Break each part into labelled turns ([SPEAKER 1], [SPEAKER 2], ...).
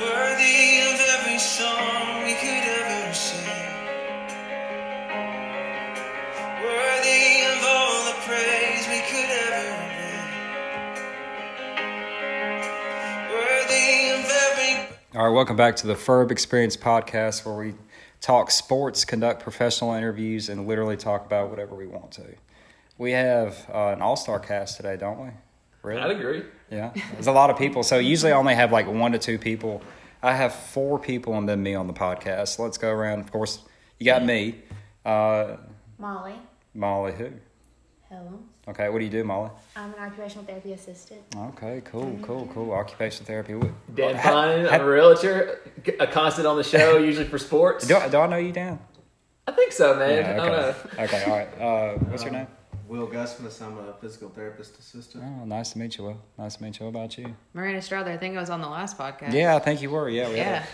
[SPEAKER 1] Worthy of every song we could ever sing. Worthy of all the praise we could ever bring. Worthy of every
[SPEAKER 2] All right, welcome back to the Ferb Experience podcast where we talk sports, conduct professional interviews, and literally talk about whatever we want to. We have uh, an all star cast today, don't we? Really?
[SPEAKER 3] I'd agree.
[SPEAKER 2] Yeah, there's a lot of people. So usually I only have like one to two people. I have four people and then me on the podcast. Let's go around. Of course, you got me, uh,
[SPEAKER 4] Molly
[SPEAKER 2] Molly. Who?
[SPEAKER 4] Helms.
[SPEAKER 2] Okay, what do you do, Molly?
[SPEAKER 4] I'm an occupational therapy assistant.
[SPEAKER 2] Okay, cool, cool, cool. Occupational therapy. What-
[SPEAKER 3] Dan
[SPEAKER 2] Ha-
[SPEAKER 3] Pine,
[SPEAKER 2] ha-
[SPEAKER 3] I'm a realtor, a constant on the show, usually for sports.
[SPEAKER 2] Do I, do I know you, Dan?
[SPEAKER 3] I think so, man.
[SPEAKER 2] Yeah,
[SPEAKER 3] I don't know.
[SPEAKER 2] okay. okay, all right. Uh, what's your name?
[SPEAKER 5] Will Gusmus, I'm a physical therapist assistant.
[SPEAKER 2] Oh, nice to meet you, Will. Nice to meet you. What about you?
[SPEAKER 6] Marina Strother, I think I was on the last podcast.
[SPEAKER 2] Yeah, I think you were. Yeah, we
[SPEAKER 6] Yeah.
[SPEAKER 2] had a,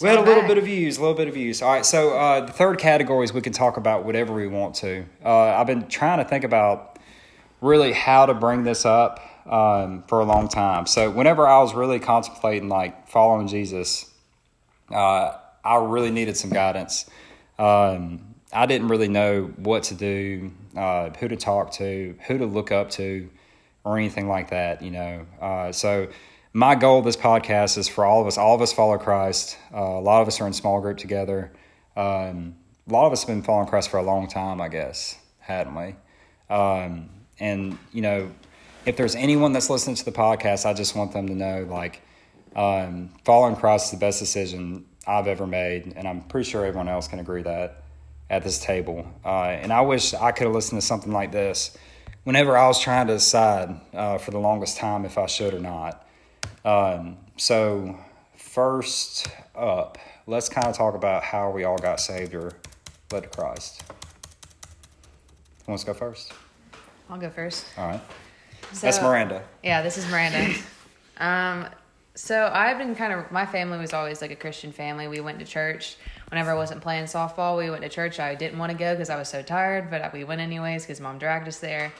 [SPEAKER 2] we had a
[SPEAKER 6] I'm
[SPEAKER 2] little
[SPEAKER 6] back.
[SPEAKER 2] bit of views, a little bit of views. All right, so uh, the third category is we can talk about whatever we want to. Uh, I've been trying to think about really how to bring this up um, for a long time. So whenever I was really contemplating like following Jesus, uh, I really needed some guidance. Um, I didn't really know what to do, uh, who to talk to, who to look up to, or anything like that. You know, uh, so my goal of this podcast is for all of us. All of us follow Christ. Uh, a lot of us are in small group together. Um, a lot of us have been following Christ for a long time, I guess, hadn't we? Um, and you know, if there's anyone that's listening to the podcast, I just want them to know, like, um, following Christ is the best decision I've ever made, and I'm pretty sure everyone else can agree that at this table. Uh, and I wish I could have listened to something like this whenever I was trying to decide uh, for the longest time if I should or not. Um, so, first up, let's kind of talk about how we all got saved or led to Christ. Who wants to go first?
[SPEAKER 6] I'll go first.
[SPEAKER 2] All right.
[SPEAKER 6] So,
[SPEAKER 2] That's Miranda.
[SPEAKER 6] Yeah, this is Miranda. um, so I've been kind of my family was always like a Christian family. We went to church whenever I wasn't playing softball. We went to church. I didn't want to go because I was so tired, but we went anyways because mom dragged us there.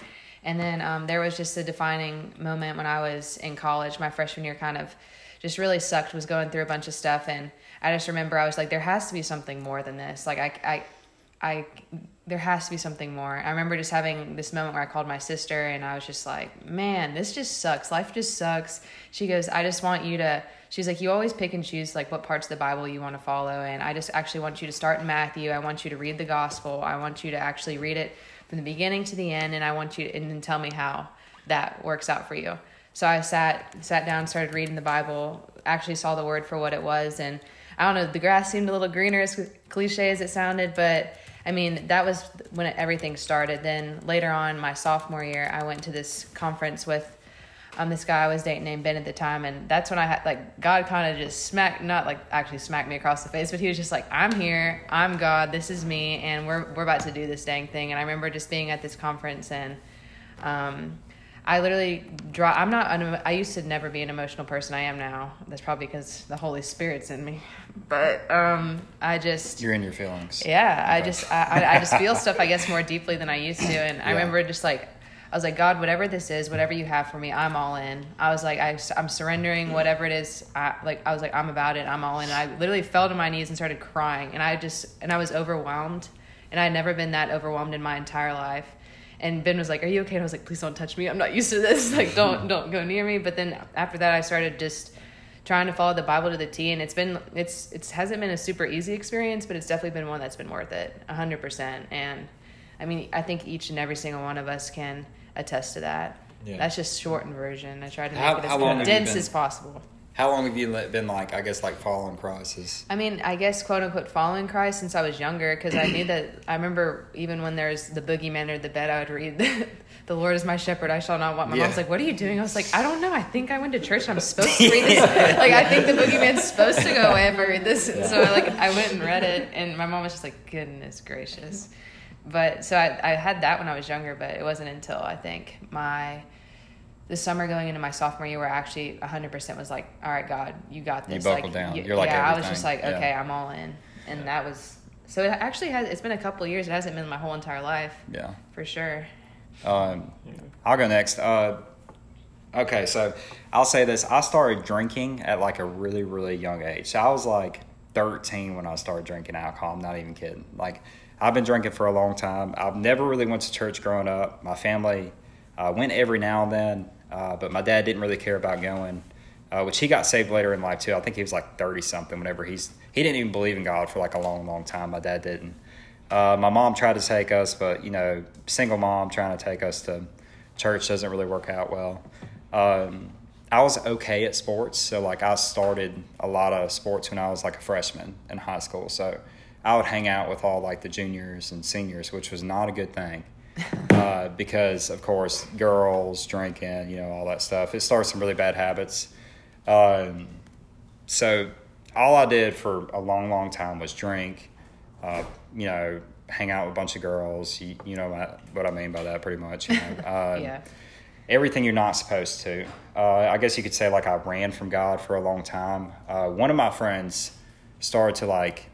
[SPEAKER 6] And then um, there was just a defining moment when I was in college. My freshman year kind of just really sucked. Was going through a bunch of stuff, and I just remember I was like, there has to be something more than this. Like I, I I there has to be something more. I remember just having this moment where I called my sister and I was just like, "Man, this just sucks. Life just sucks." She goes, "I just want you to." She's like, "You always pick and choose like what parts of the Bible you want to follow, and I just actually want you to start in Matthew. I want you to read the gospel. I want you to actually read it from the beginning to the end, and I want you to, and then tell me how that works out for you." So I sat sat down, started reading the Bible, actually saw the word for what it was, and I don't know, the grass seemed a little greener, as cliche as it sounded, but I mean, that was when everything started. Then later on, my sophomore year, I went to this conference with um, this guy I was dating named Ben at the time, and that's when I had like God kind of just smacked, not like actually smacked me across the face, but he was just like, "I'm here, I'm God, this is me, and we're we're about to do this dang thing." And I remember just being at this conference and. Um, I literally draw. I'm not. An, I used to never be an emotional person. I am now. That's probably because the Holy Spirit's in me. But um, I just
[SPEAKER 2] You're in your feelings.
[SPEAKER 6] yeah, I just I, I- I just feel stuff I guess more deeply than I used to, and I remember just like I was like God, whatever this is, whatever you have for me, I'm all in. I was like I, I'm surrendering whatever it is. I like I was like I'm about it. I'm all in. And I literally fell to my knees and started crying, and I just and I was overwhelmed, and I'd never been that overwhelmed in my entire life. And Ben was like, "Are you okay?" And I was like, "Please don't touch me. I'm not used to this. Like, don't don't go near me." But then after that, I started just trying to follow the Bible to the T, and it's been it's it hasn't been a super easy experience, but it's definitely been one that's been worth it, hundred percent. And I mean, I think each and every single one of us can attest to that.
[SPEAKER 2] Yeah.
[SPEAKER 6] That's just shortened version. I tried to make
[SPEAKER 2] How-
[SPEAKER 6] it as
[SPEAKER 2] long have you
[SPEAKER 6] condensed as possible.
[SPEAKER 2] How long have you been like? I guess like following Christ.
[SPEAKER 6] I mean, I guess quote unquote following Christ since I was younger because I knew that I remember even when there's the boogeyman under the bed, I would read the Lord is my shepherd, I shall not want. My
[SPEAKER 2] Yeah.
[SPEAKER 6] mom's like, "What are you doing?" I was like, "I don't know. I think I went to church. I'm supposed to read this. like, I think the boogeyman's supposed to go away if I read this." So I, like, I went and read it, and my mom was just like, "Goodness gracious." But so I, I had that when I was younger, but it wasn't until I think my the summer going into my sophomore year where I actually 100% was like, all right, God, you got this.
[SPEAKER 2] You
[SPEAKER 6] this.
[SPEAKER 2] buckled
[SPEAKER 6] like,
[SPEAKER 2] down.
[SPEAKER 6] y-
[SPEAKER 2] You're like
[SPEAKER 6] yeah, I was just like, okay,
[SPEAKER 2] Yeah.
[SPEAKER 6] I'm all in. And that was, so it actually has, it's been a couple of years. It hasn't been my whole entire life
[SPEAKER 2] Yeah.
[SPEAKER 6] for sure.
[SPEAKER 2] Um, I'll go next. Uh, Okay, so I'll say this. I started drinking at like a really, really young age. So I was like 13 when I started drinking alcohol. I'm not even kidding. Like, I've been drinking for a long time. I've never really went to church growing up. My family uh, went every now and then, uh, but my dad didn't really care about going, uh, which he got saved later in life too. I think he was like 30 something whenever he's, he didn't even believe in God for like a long, long time. My dad didn't. Uh, my mom tried to take us, but you know, single mom trying to take us to church doesn't really work out well. Um, I was okay at sports, so like I started a lot of sports when I was like a freshman in high school. So I would hang out with all like the juniors and seniors, which was not a good thing uh, because, of course, girls drinking, you know, all that stuff. It starts some really bad habits. Um, so all I did for a long, long time was drink, uh, you know, hang out with a bunch of girls. You, you know what, what I mean by that, pretty much. You know, uh,
[SPEAKER 6] yeah.
[SPEAKER 2] everything you're not supposed to. Uh, I guess you could say like I ran from God for a long time. Uh, one of my friends started to like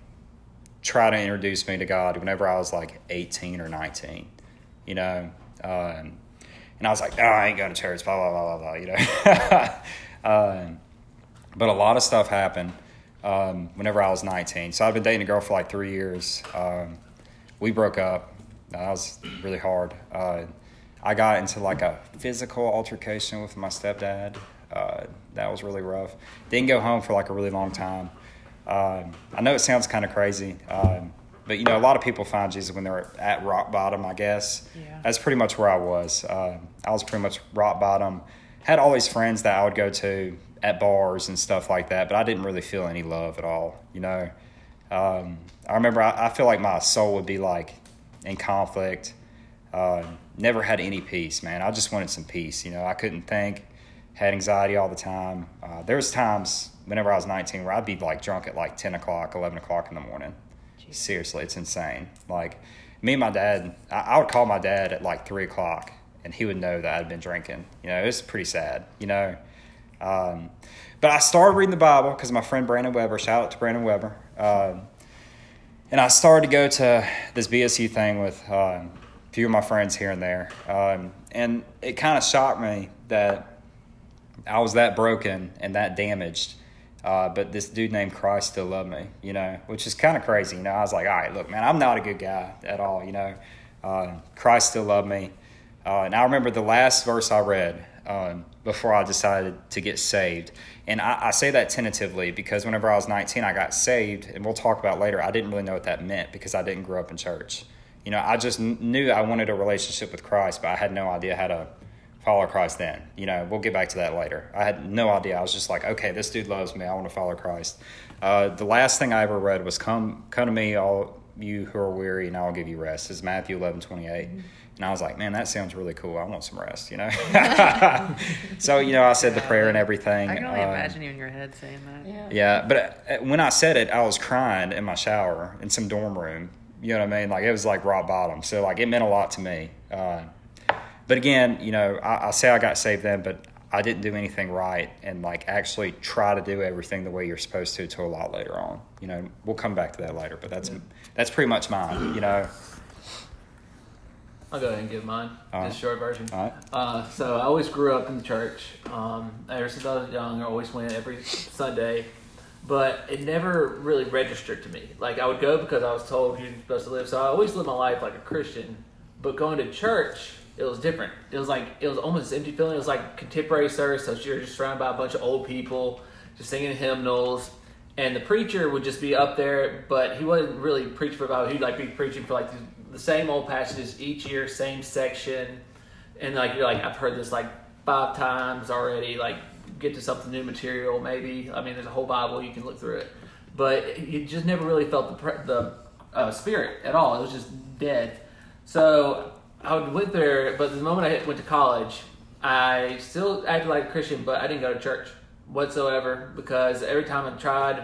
[SPEAKER 2] try to introduce me to God whenever I was like 18 or 19, you know. Um, and I was like, no, I ain't going to church, blah, blah, blah, blah, blah, you know. um, but a lot of stuff happened um, whenever I was 19. So I've been dating a girl for like three years. Um, we broke up. That was really hard. Uh, I got into like a physical altercation with my stepdad. Uh, that was really rough. Didn't go home for like a really long time. Um, I know it sounds kind of crazy, um, but you know, a lot of people find Jesus when they're at rock bottom. I guess
[SPEAKER 6] Yeah.
[SPEAKER 2] that's pretty much where I was. Uh, I was pretty much rock bottom. Had all these friends that I would go to at bars and stuff like that, but I didn't really feel any love at all. You know, um, I remember I, I feel like my soul would be like in conflict. Uh, never had any peace, man. I just wanted some peace. You know, I couldn't think, had anxiety all the time. Uh, there was times whenever I was 19 where I'd be like drunk at like 10 o'clock, 11 o'clock in the morning. Seriously, it's insane. Like me and my dad, I, I would call my dad at like three o'clock, and he would know that I'd been drinking. You know, it was pretty sad. You know, um, but I started reading the Bible because my friend Brandon Weber. Shout out to Brandon Weber. Um, and I started to go to this BSU thing with um, a few of my friends here and there. Um, and it kind of shocked me that I was that broken and that damaged. Uh, but this dude named Christ still loved me, you know, which is kind of crazy. You know, I was like, all right, look, man, I'm not a good guy at all, you know. Uh, Christ still loved me. Uh, and I remember the last verse I read um, before I decided to get saved. And I, I say that tentatively because whenever I was 19, I got saved. And we'll talk about later, I didn't really know what that meant because I didn't grow up in church. You know, I just kn- knew I wanted a relationship with Christ, but I had no idea how to follow Christ then. You know, we'll get back to that later. I had no idea. I was just like, okay, this dude loves me. I want to follow Christ. Uh, the last thing I ever read was come come to me, all you who are weary, and I will give you rest. It's Matthew eleven twenty eight. And I was like, man, that sounds really cool. I want some rest, you know? so, you know, I said the prayer and everything.
[SPEAKER 6] I can only
[SPEAKER 2] Um,
[SPEAKER 6] imagine you in your head saying that.
[SPEAKER 4] Yeah.
[SPEAKER 2] yeah, but uh, when I said it, I was crying in my shower in some dorm room. You know what I mean? Like it was like rock bottom. So like it meant a lot to me. Uh, but again, you know, I, I say I got saved then, but I didn't do anything right, and like actually try to do everything the way you're supposed to to a lot later on. You know, we'll come back to that later. But that's that's pretty much mine. You know.
[SPEAKER 3] I'll go ahead and give mine.
[SPEAKER 2] All right.
[SPEAKER 3] Just short version.
[SPEAKER 2] All right.
[SPEAKER 3] Uh, so I always grew up in the church. Um, ever since I was young, I always went every Sunday, but it never really registered to me. Like I would go because I was told you're supposed to live. So I always lived my life like a Christian. But going to church, it was different. It was like it was almost empty feeling. It was like contemporary service. So you're just surrounded by a bunch of old people, just singing hymnals. And the preacher would just be up there, but he wasn't really preaching for about. He'd like be preaching for like the, same old passages each year, same section, and like you're like I've heard this like five times already. Like get to something new material, maybe. I mean, there's a whole Bible you can look through it, but you just never really felt the the uh, spirit at all. It was just dead. So I went there, but the moment I went to college, I still acted like a Christian, but I didn't go to church whatsoever because every time I tried,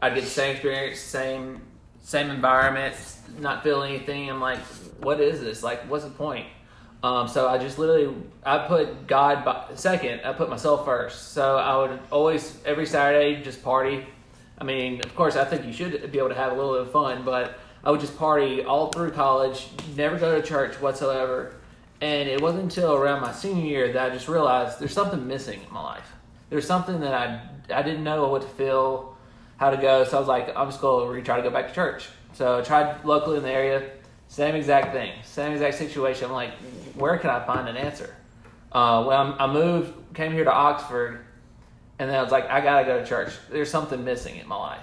[SPEAKER 3] I'd get the same experience, same same environment, not feel anything. I'm like, what is this? Like, what's the point? Um, so I just literally I put God by, second. I put myself first. So I would always every Saturday just party. I mean, of course, I think you should be able to have a little bit of fun, but I would just party all through college, never go to church whatsoever. And it wasn't until around my senior year that I just realized there's something missing in my life. There's something that I I didn't know what to feel, how to go. So I was like, I'm just going to try to go back to church. So I tried locally in the area, same exact thing, same exact situation. I'm like, where can I find an answer? Uh, I moved, came here to Oxford, and then I was like, I gotta go to church. There's something missing in my life.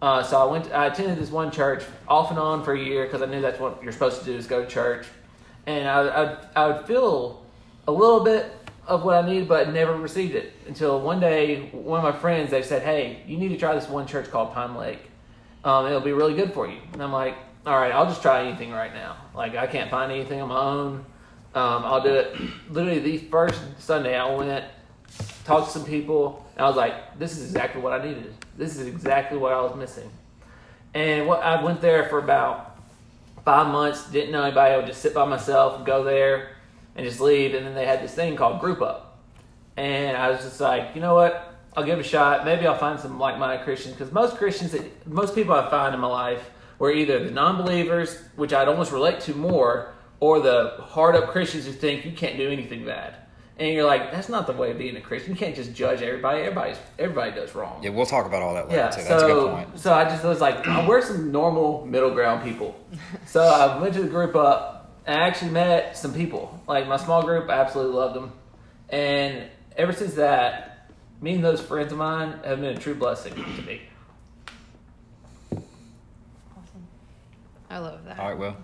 [SPEAKER 3] Uh, so I went. I attended this one church off and on for a year because I knew that's what you're supposed to do is go to church, and I, I, I would feel a little bit of what I needed, but never received it until one day one of my friends they said, "Hey, you need to try this one church called Pine Lake. Um, it'll be really good for you." And I'm like, "All right, I'll just try anything right now. Like I can't find anything on my own. Um, I'll do it." Literally, the first Sunday I went, talked to some people, and I was like, "This is exactly what I needed. This is exactly what I was missing." And what I went there for about five months, didn't know anybody. I would just sit by myself, go there, and just leave. And then they had this thing called Group Up, and I was just like, you know what? I'll give it a shot. Maybe I'll find some like-minded Christians because most Christians, that, most people I find in my life were either the non-believers, which I'd almost relate to more, or the hard-up Christians who think you can't do anything bad. And you're like, that's not the way of being a Christian. You can't just judge everybody. Everybody's everybody does wrong.
[SPEAKER 2] Yeah, we'll talk about all that later
[SPEAKER 3] Yeah,
[SPEAKER 2] too.
[SPEAKER 3] so
[SPEAKER 2] That's a good point.
[SPEAKER 3] so I just was like, oh, we're some normal middle ground people. so I went to the group up and I actually met some people. Like my small group, I absolutely loved them, and ever since that, me and those friends of mine have been a true blessing to me.
[SPEAKER 6] Awesome. I love that.
[SPEAKER 2] All right, well,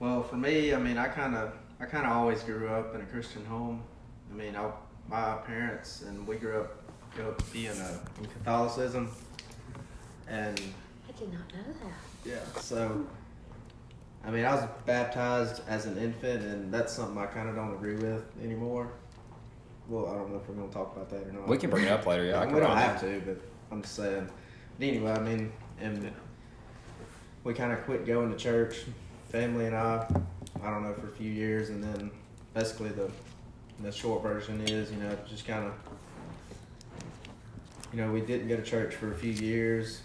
[SPEAKER 5] Well, for me, I mean, I kind of, I kind of always grew up in a Christian home. I mean, I, my parents and we grew up, grew up being uh, in Catholicism, and
[SPEAKER 4] I did not know that.
[SPEAKER 5] yeah, so. I mean, I was baptized as an infant, and that's something I kind of don't agree with anymore. Well, I don't know if we're gonna talk about that or not.
[SPEAKER 2] we can bring it up later. Yeah, I can
[SPEAKER 5] we don't have to, but I'm just saying. But anyway, I mean, and we kind of quit going to church, family and I. I don't know for a few years, and then basically the the short version is, you know, just kind of, you know, we didn't go to church for a few years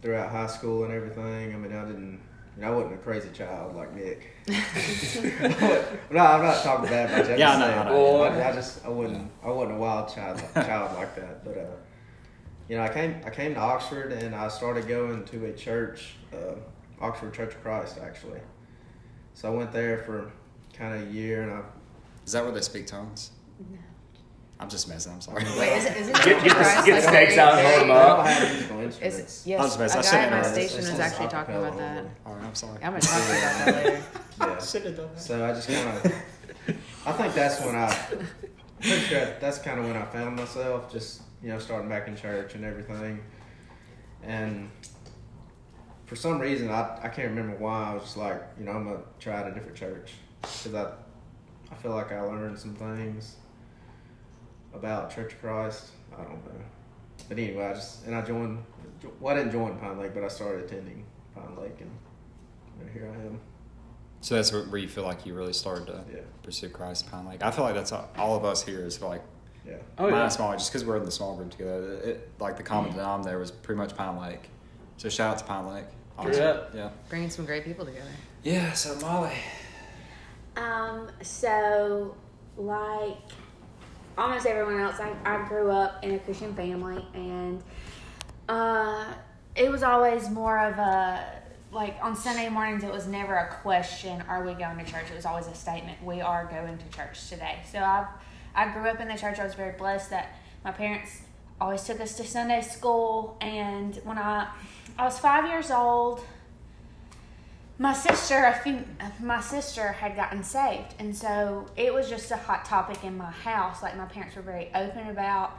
[SPEAKER 5] throughout high school and everything. I mean, I didn't. I, mean, I wasn't a crazy child like Nick. no, I'm not talking bad about you. I'm
[SPEAKER 2] Yeah,
[SPEAKER 5] just
[SPEAKER 2] I know,
[SPEAKER 5] saying,
[SPEAKER 2] I know.
[SPEAKER 5] I, I just I wasn't I wasn't a wild child child like that. But uh, you know, I came I came to Oxford and I started going to a church, uh, Oxford Church of Christ, actually. So I went there for kind of a year, and I
[SPEAKER 2] Is that where they speak tongues?
[SPEAKER 4] No.
[SPEAKER 2] I'm just messing. I'm sorry.
[SPEAKER 6] Wait, is it, is it
[SPEAKER 3] Get- get the-
[SPEAKER 6] Christ,
[SPEAKER 3] get
[SPEAKER 6] like,
[SPEAKER 3] the snakes out and hold 'em
[SPEAKER 5] I
[SPEAKER 3] up.
[SPEAKER 5] don't musical instruments.
[SPEAKER 2] I
[SPEAKER 6] yes,
[SPEAKER 2] was messing. I
[SPEAKER 6] a
[SPEAKER 2] shouldn't
[SPEAKER 6] guy at my
[SPEAKER 2] have done
[SPEAKER 6] station
[SPEAKER 5] It's
[SPEAKER 6] was
[SPEAKER 5] just
[SPEAKER 6] actually talking about
[SPEAKER 5] acapella
[SPEAKER 6] that.
[SPEAKER 5] only.
[SPEAKER 2] All right, I'm sorry.
[SPEAKER 6] I'm gonna talk to you about that later.
[SPEAKER 5] Yeah.
[SPEAKER 2] Should have done that.
[SPEAKER 5] So I just kind of, I think that's when I, pretty sure that's kind of when I found myself, just you know, starting back in church and everything, and for some reason I I can't remember why I was just like, you know, I'm gonna try at a different church because I, I feel like I learned some things about Church of Christ. I don't know, but anyway, I just and I joined. Well, I didn't join Pine Lake, but I started attending Pine Lake, and, and here I am.
[SPEAKER 2] So that's where where you feel like you really started to
[SPEAKER 5] Yeah.
[SPEAKER 2] pursue Christ, Pine Lake. I feel like that's all, all of us here is like
[SPEAKER 5] Yeah.
[SPEAKER 3] Oh,
[SPEAKER 2] mine
[SPEAKER 3] yeah.
[SPEAKER 2] and small, just because we're in the small group together. It, like the common mm-hmm. denominator there was pretty much Pine Lake. So shout out to Pine Lake.
[SPEAKER 3] Straight up.
[SPEAKER 2] Yeah.
[SPEAKER 6] Bringing some great people together.
[SPEAKER 2] Yeah. So Molly.
[SPEAKER 4] Um, so like almost everyone else, I, I grew up in a Christian family and uh it was always more of a like on Sunday mornings it was never a question, are we going to church? It was always a statement, we are going to church today. So I I grew up in the church. I was very blessed that my parents always took us to Sunday school and when I I was 5 years old, my sister a few my sister had gotten saved and so it was just a hot topic in my house. Like my parents were very open about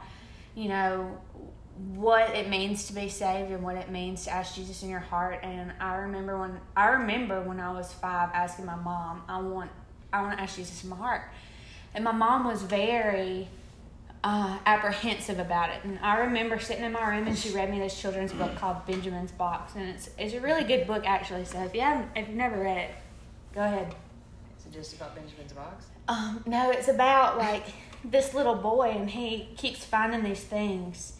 [SPEAKER 4] you know what it means to be saved and what it means to ask jesus in your heart. And i remember when i remember when i was five asking my mom i want i want to ask jesus in my heart. And my mom was very uh, apprehensive about it. And I remember sitting in my room and she read me this children's book called Benjamin's Box, and it's it's a really good book actually. So if you haven't, if you've never read it, go ahead.
[SPEAKER 6] Is it just about Benjamin's box?
[SPEAKER 4] Um, no, it's about like this little boy, and he keeps finding these things,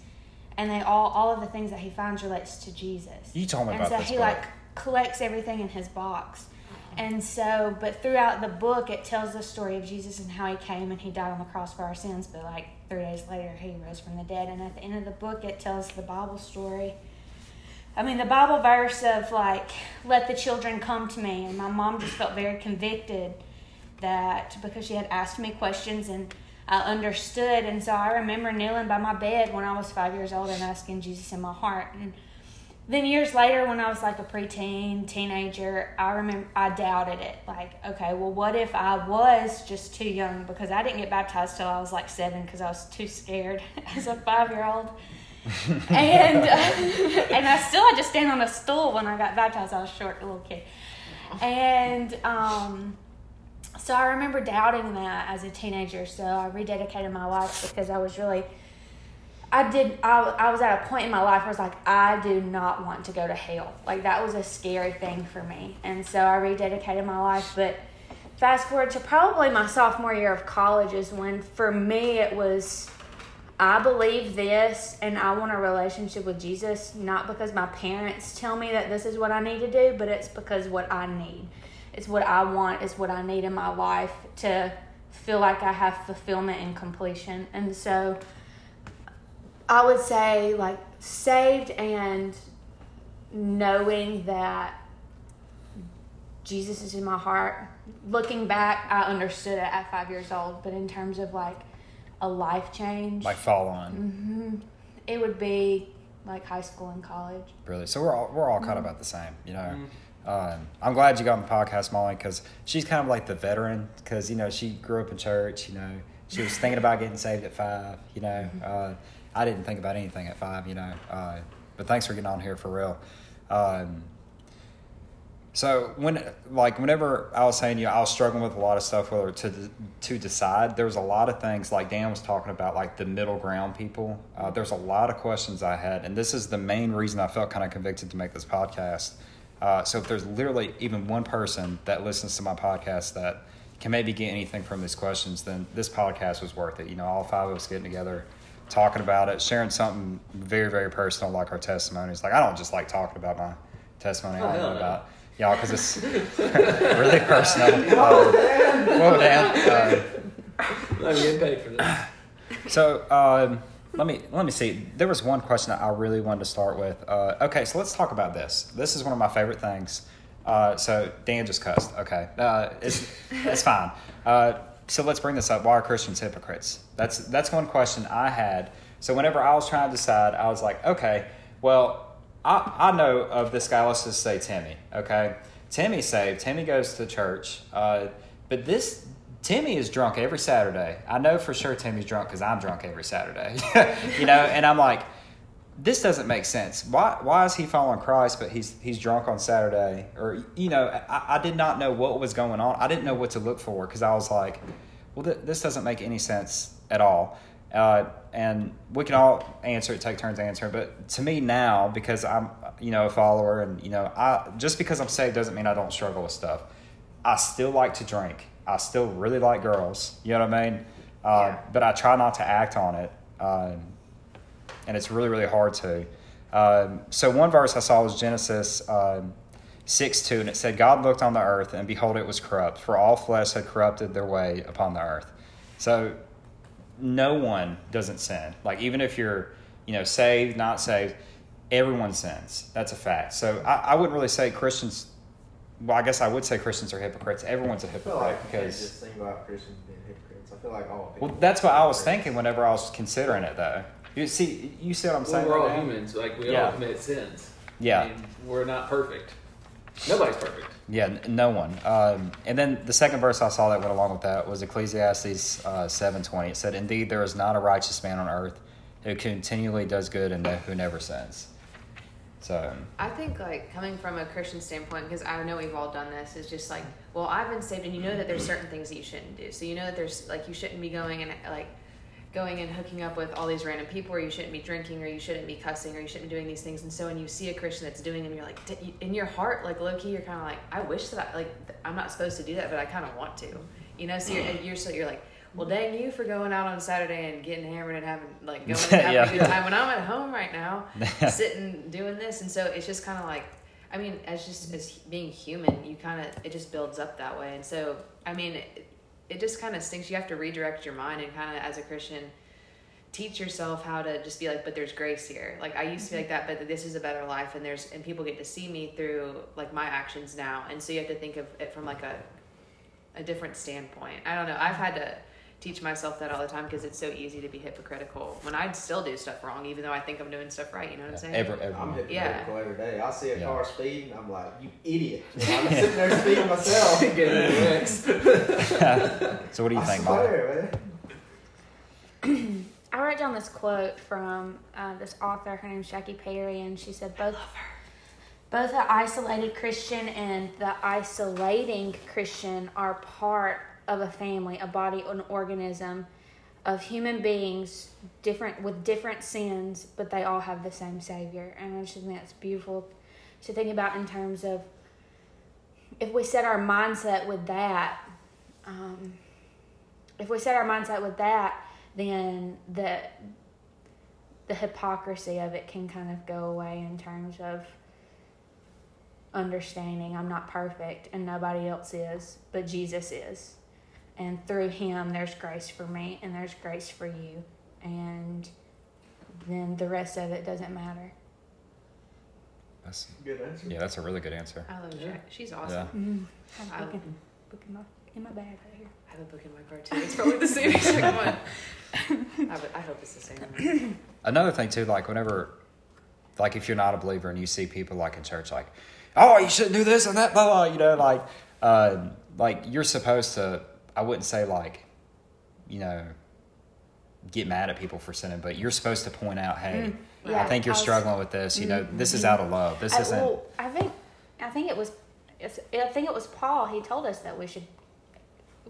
[SPEAKER 4] and they all all of the things that he finds relates to Jesus.
[SPEAKER 2] You told me
[SPEAKER 4] and
[SPEAKER 2] about
[SPEAKER 4] so
[SPEAKER 2] this
[SPEAKER 4] he
[SPEAKER 2] book.
[SPEAKER 4] like collects everything in his box, And so, but throughout the book, it tells the story of Jesus and how he came and he died on the cross for our sins. But like three days later, he rose from the dead. And at the end of the book, it tells the Bible story. I mean, the Bible verse of like, let the children come to me. And my mom just felt very convicted that because she had asked me questions and I understood. And so I remember kneeling by my bed when I was five years old and asking Jesus in my heart. And then years later, when I was like a preteen, teenager, I remember I doubted it. Like, okay, well, what if I was just too young? Because I didn't get baptized till I was like seven because I was too scared as a five year old. and uh, and I still had to stand on a stool when I got baptized. I was a short little kid, and um, so I remember doubting that as a teenager. So I rededicated my life because I was really I did. I, I was at a point in my life where I was like, I do not want to go to hell. Like that was a scary thing for me, and so I rededicated my life. But fast forward to probably my sophomore year of college is when, for me, it was. I believe this, and I want a relationship with Jesus, not because my parents tell me that this is what I need to do, but it's because what I need. It's what I want. It's what I need in my life to feel like I have fulfillment and completion. And so I would say like saved and knowing that Jesus is in my heart. Looking back, I understood it at five years old, but in terms of like a life change,
[SPEAKER 2] Like fall on.
[SPEAKER 4] it would be like high school and college.
[SPEAKER 2] Really. So we're all we're all kind of about the same, you know. Um, I'm glad you got on the podcast, Molly, because she's kind of like the veteran. Because you know she grew up in church. You know she was thinking about getting saved at five. You know, uh, I didn't think about anything at five. You know, uh, but thanks for getting on here for real. Um, so when like whenever I was saying you know, I was struggling with a lot of stuff whether to to decide there was a lot of things like Dan was talking about like the middle ground people uh, there's a lot of questions I had and this is the main reason I felt kind of convicted to make this podcast uh, so if there's literally even one person that listens to my podcast that can maybe get anything from these questions then this podcast was worth it you know all five of us getting together talking about it sharing something very very personal like our testimonies like I don't just like talking about my testimony I
[SPEAKER 3] Oh,
[SPEAKER 2] don't know
[SPEAKER 3] no.
[SPEAKER 2] about y'all because it's really personal. Um, whoa, Dan.
[SPEAKER 3] I'm getting paid for this.
[SPEAKER 2] Uh, so um, let me let me see. There was one question that I really wanted to start with. Uh, okay, so let's talk about this. This is one of my favorite things. Uh, so Dan just cussed. Okay, uh, it's it's fine. So let's bring this up. Why are Christians hypocrites? That's that's one question I had. So whenever I was trying to decide, I was like, okay, well, I, I know of this guy. Let's just say Timmy. Okay, Timmy's saved. Timmy goes to church. Uh, but this Timmy is drunk every Saturday. I know for sure Timmy's drunk because I'm drunk every Saturday. you know, and I'm like, this doesn't make sense. Why why is he following Christ but he's he's drunk on Saturday? Or you know, I, I did not know what was going on. I didn't know what to look for because I was like, well, th- this doesn't make any sense at all. Uh, and we can all answer it, take turns answering. But to me now, because I'm you know a follower, and you know, I just because I'm saved doesn't mean I don't struggle with stuff. I still like to drink. I still really like girls. You know what I mean? Uh,
[SPEAKER 6] Yeah.
[SPEAKER 2] But I try not to act on it. Um, and it's really, really hard to. Um, so, one verse I saw was Genesis um, 6 2, and it said, God looked on the earth, and behold, it was corrupt, for all flesh had corrupted their way upon the earth. So, no one doesn't sin. Like, even if you're, you know, saved, not saved, everyone sins. That's a fact. So, I, I wouldn't really say Christians. Well, I guess I would say Christians are hypocrites. Everyone's a hypocrite
[SPEAKER 5] like you can't
[SPEAKER 2] because.
[SPEAKER 5] just think about Christians being hypocrites. I feel like all.
[SPEAKER 2] Well, that's what I was thinking whenever I was considering it, though. You see, you see what I'm
[SPEAKER 3] Well,
[SPEAKER 2] saying?
[SPEAKER 3] we're all
[SPEAKER 2] right
[SPEAKER 3] humans. Like we
[SPEAKER 2] Yeah.
[SPEAKER 3] all commit sins.
[SPEAKER 2] Yeah.
[SPEAKER 3] I mean, we're not perfect. Nobody's perfect.
[SPEAKER 2] Yeah, n- no one. Um, and then the second verse I saw that went along with that was Ecclesiastes uh, seven twenty. It said, "Indeed, there is not a righteous man on earth who continually does good and who never sins." So
[SPEAKER 6] I think like coming from a Christian standpoint, because I know we've all done this, is just like, well, I've been saved, and you know that there's certain things that you shouldn't do. So you know that there's like you shouldn't be going and like going and hooking up with all these random people, or you shouldn't be drinking, or you shouldn't be cussing, or you shouldn't be doing these things. And so when you see a Christian that's doing them, you're like, in your heart, like low key, you're kind of like, I wish that I like I'm not supposed to do that, but I kind of want to, you know. So you're, and you're so you're like. Well, dang you for going out on Saturday and getting hammered and having like going and having
[SPEAKER 2] Yeah.
[SPEAKER 6] a good time when I'm at home right now, sitting doing this, and so it's just kind of like I mean, as just as being human, you kind of it just builds up that way, and so I mean, it, it just kind of stinks. You have to redirect your mind and kind of as a Christian, teach yourself how to just be like, but there's grace here. Like I used to be mm-hmm. like that, but this is a better life, and there's and people get to see me through like my actions now, and so you have to think of it from like a a different standpoint. I don't know. I've had to teach myself that all the time because it's so easy to be hypocritical when I still do stuff wrong, even though I think I'm doing stuff right. You know what I'm saying?
[SPEAKER 2] Every,
[SPEAKER 5] I'm
[SPEAKER 2] everyone.
[SPEAKER 5] hypocritical every day. I see a
[SPEAKER 2] Yeah.
[SPEAKER 5] car speeding, I'm like, you idiot. I'm sitting there speeding myself.
[SPEAKER 3] Getting in the mix.
[SPEAKER 2] so what do you
[SPEAKER 5] I
[SPEAKER 2] think, Molly?
[SPEAKER 5] swear, man.
[SPEAKER 4] I wrote down this quote from uh, this author. Her name's Jackie Perry, and she said both both the isolated Christian and the isolating Christian are part of a family, a body, an organism of human beings, different with different sins, but they all have the same Savior. And I just think that's beautiful to think about in terms of if we set our mindset with that. Um, if we set our mindset with that, then the the hypocrisy of it can kind of go away in terms of understanding I'm not perfect and nobody else is, but Jesus is. And through him there's grace for me and there's grace for you. And then the rest of it doesn't matter.
[SPEAKER 2] That's,
[SPEAKER 5] Good answer.
[SPEAKER 2] yeah, that's a really good answer.
[SPEAKER 6] I love
[SPEAKER 3] Yeah.
[SPEAKER 6] Jack. She's awesome.
[SPEAKER 4] Mm-hmm. I have
[SPEAKER 6] I-
[SPEAKER 4] a book in, book in, my, in my bag right here.
[SPEAKER 6] I have a book in my car too. It's probably the same exact one. I, would- I hope it's the same one.
[SPEAKER 2] Another thing too, like whenever, like if you're not a believer and you see people like in church, like, oh, you shouldn't do this and that, blah blah. You know, like, uh, like you're supposed to. I wouldn't say like, you know, get mad at people for sinning, but you're supposed to point out, hey, mm, I
[SPEAKER 4] Yeah,
[SPEAKER 2] think you're
[SPEAKER 4] I was-
[SPEAKER 2] struggling with this. You know, mm-hmm. this is out of love. This
[SPEAKER 4] I,
[SPEAKER 2] isn't.
[SPEAKER 4] well, I think I think it was I think it was Paul. He told us that we should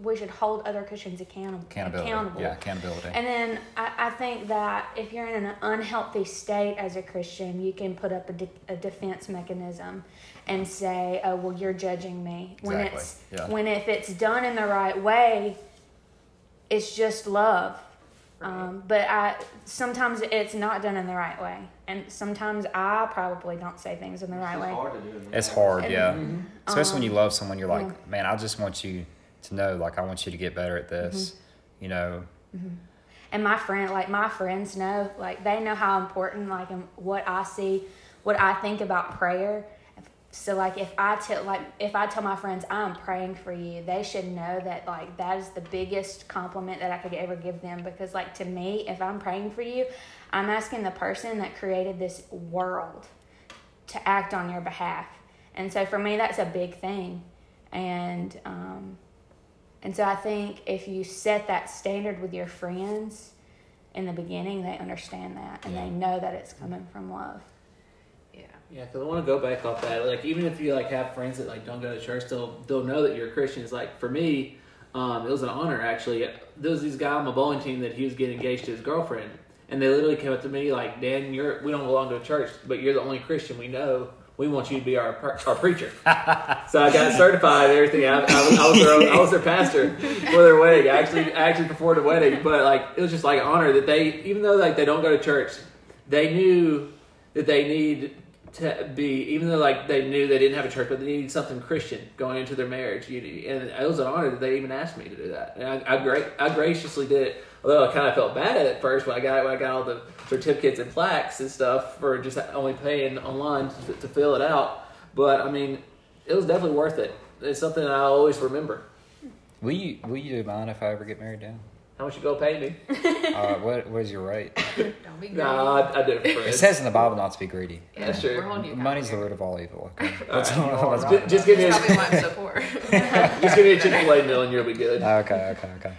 [SPEAKER 4] we should hold other Christians accountable.
[SPEAKER 2] Accountability.
[SPEAKER 4] accountable.
[SPEAKER 2] Yeah, accountability.
[SPEAKER 4] And then I, I think that if you're in an unhealthy state as a Christian, you can put up a, de- a defense mechanism and say, "Oh, well, you're judging me." When
[SPEAKER 2] Exactly,
[SPEAKER 4] it's
[SPEAKER 2] yeah.
[SPEAKER 4] when if it's done in the right way, it's just love. Um, but I sometimes it's not done in the right way, and sometimes I probably don't say things in the right
[SPEAKER 5] It's
[SPEAKER 4] way.
[SPEAKER 5] hard to do
[SPEAKER 2] It's hard, yeah.
[SPEAKER 3] Mm-hmm.
[SPEAKER 2] Especially when you
[SPEAKER 4] Um,
[SPEAKER 2] love someone, you're like,
[SPEAKER 4] yeah.
[SPEAKER 2] man, I just want you to know, like, I want you to get better at this.
[SPEAKER 4] Mm-hmm.
[SPEAKER 2] You know,
[SPEAKER 4] and my friend like my friends know like they know how important like um, what i see what i think about prayer so like if i tell like if i tell my friends i'm praying for you they should know that like that is the biggest compliment that i could ever give them because like to me if i'm praying for you i'm asking the person that created this world to act on your behalf and so for me that's a big thing and um and so I think if you set that standard with your friends in the beginning, they understand that and
[SPEAKER 2] Yeah.
[SPEAKER 4] they know that it's coming from love.
[SPEAKER 6] Yeah.
[SPEAKER 3] Yeah, because I want to go back off that. Like, even if you like have friends that like don't go to church, they'll they'll know that you're a Christian. It's like for me, um, it was an honor actually. There was this guy on my bowling team that he was getting engaged to his girlfriend, and they literally came up to me like, "Dan, you're we don't belong to a church, but you're the only Christian we know. We want you to be our our preacher." so I got certified and everything. I, I, was, I was their I was their pastor for their wedding. I actually actually performed a wedding, but like it was just like an honor that they even though like they don't go to church, they knew that they need to be even though like they knew they didn't have a church, but they needed something Christian going into their marriage. You- And it was an honor that they even asked me to do that, and I, I great I graciously did it. Although I kind of felt bad at it first when I got when I got all the certificates and plaques and stuff for just only paying online to, to fill it out. But I mean, it was definitely worth it. It's something I always remember.
[SPEAKER 2] will you will you mind if I ever get married down?
[SPEAKER 3] How much you go pay me?
[SPEAKER 2] Uh, what what is your rate?
[SPEAKER 6] Don't be greedy.
[SPEAKER 3] No, I, I did it for
[SPEAKER 2] It says in the Bible not to be greedy.
[SPEAKER 6] Yeah,
[SPEAKER 3] That's true.
[SPEAKER 6] We're holding you
[SPEAKER 2] Money's the
[SPEAKER 6] accountable
[SPEAKER 2] root of all evil. Okay.
[SPEAKER 3] All
[SPEAKER 2] Let's-
[SPEAKER 3] right.
[SPEAKER 2] let's-
[SPEAKER 3] Just, just give me a,
[SPEAKER 6] That's probably why I'm so poor.
[SPEAKER 3] just give me a Chick Fil A meal and you'll be good.
[SPEAKER 2] Okay, okay, okay.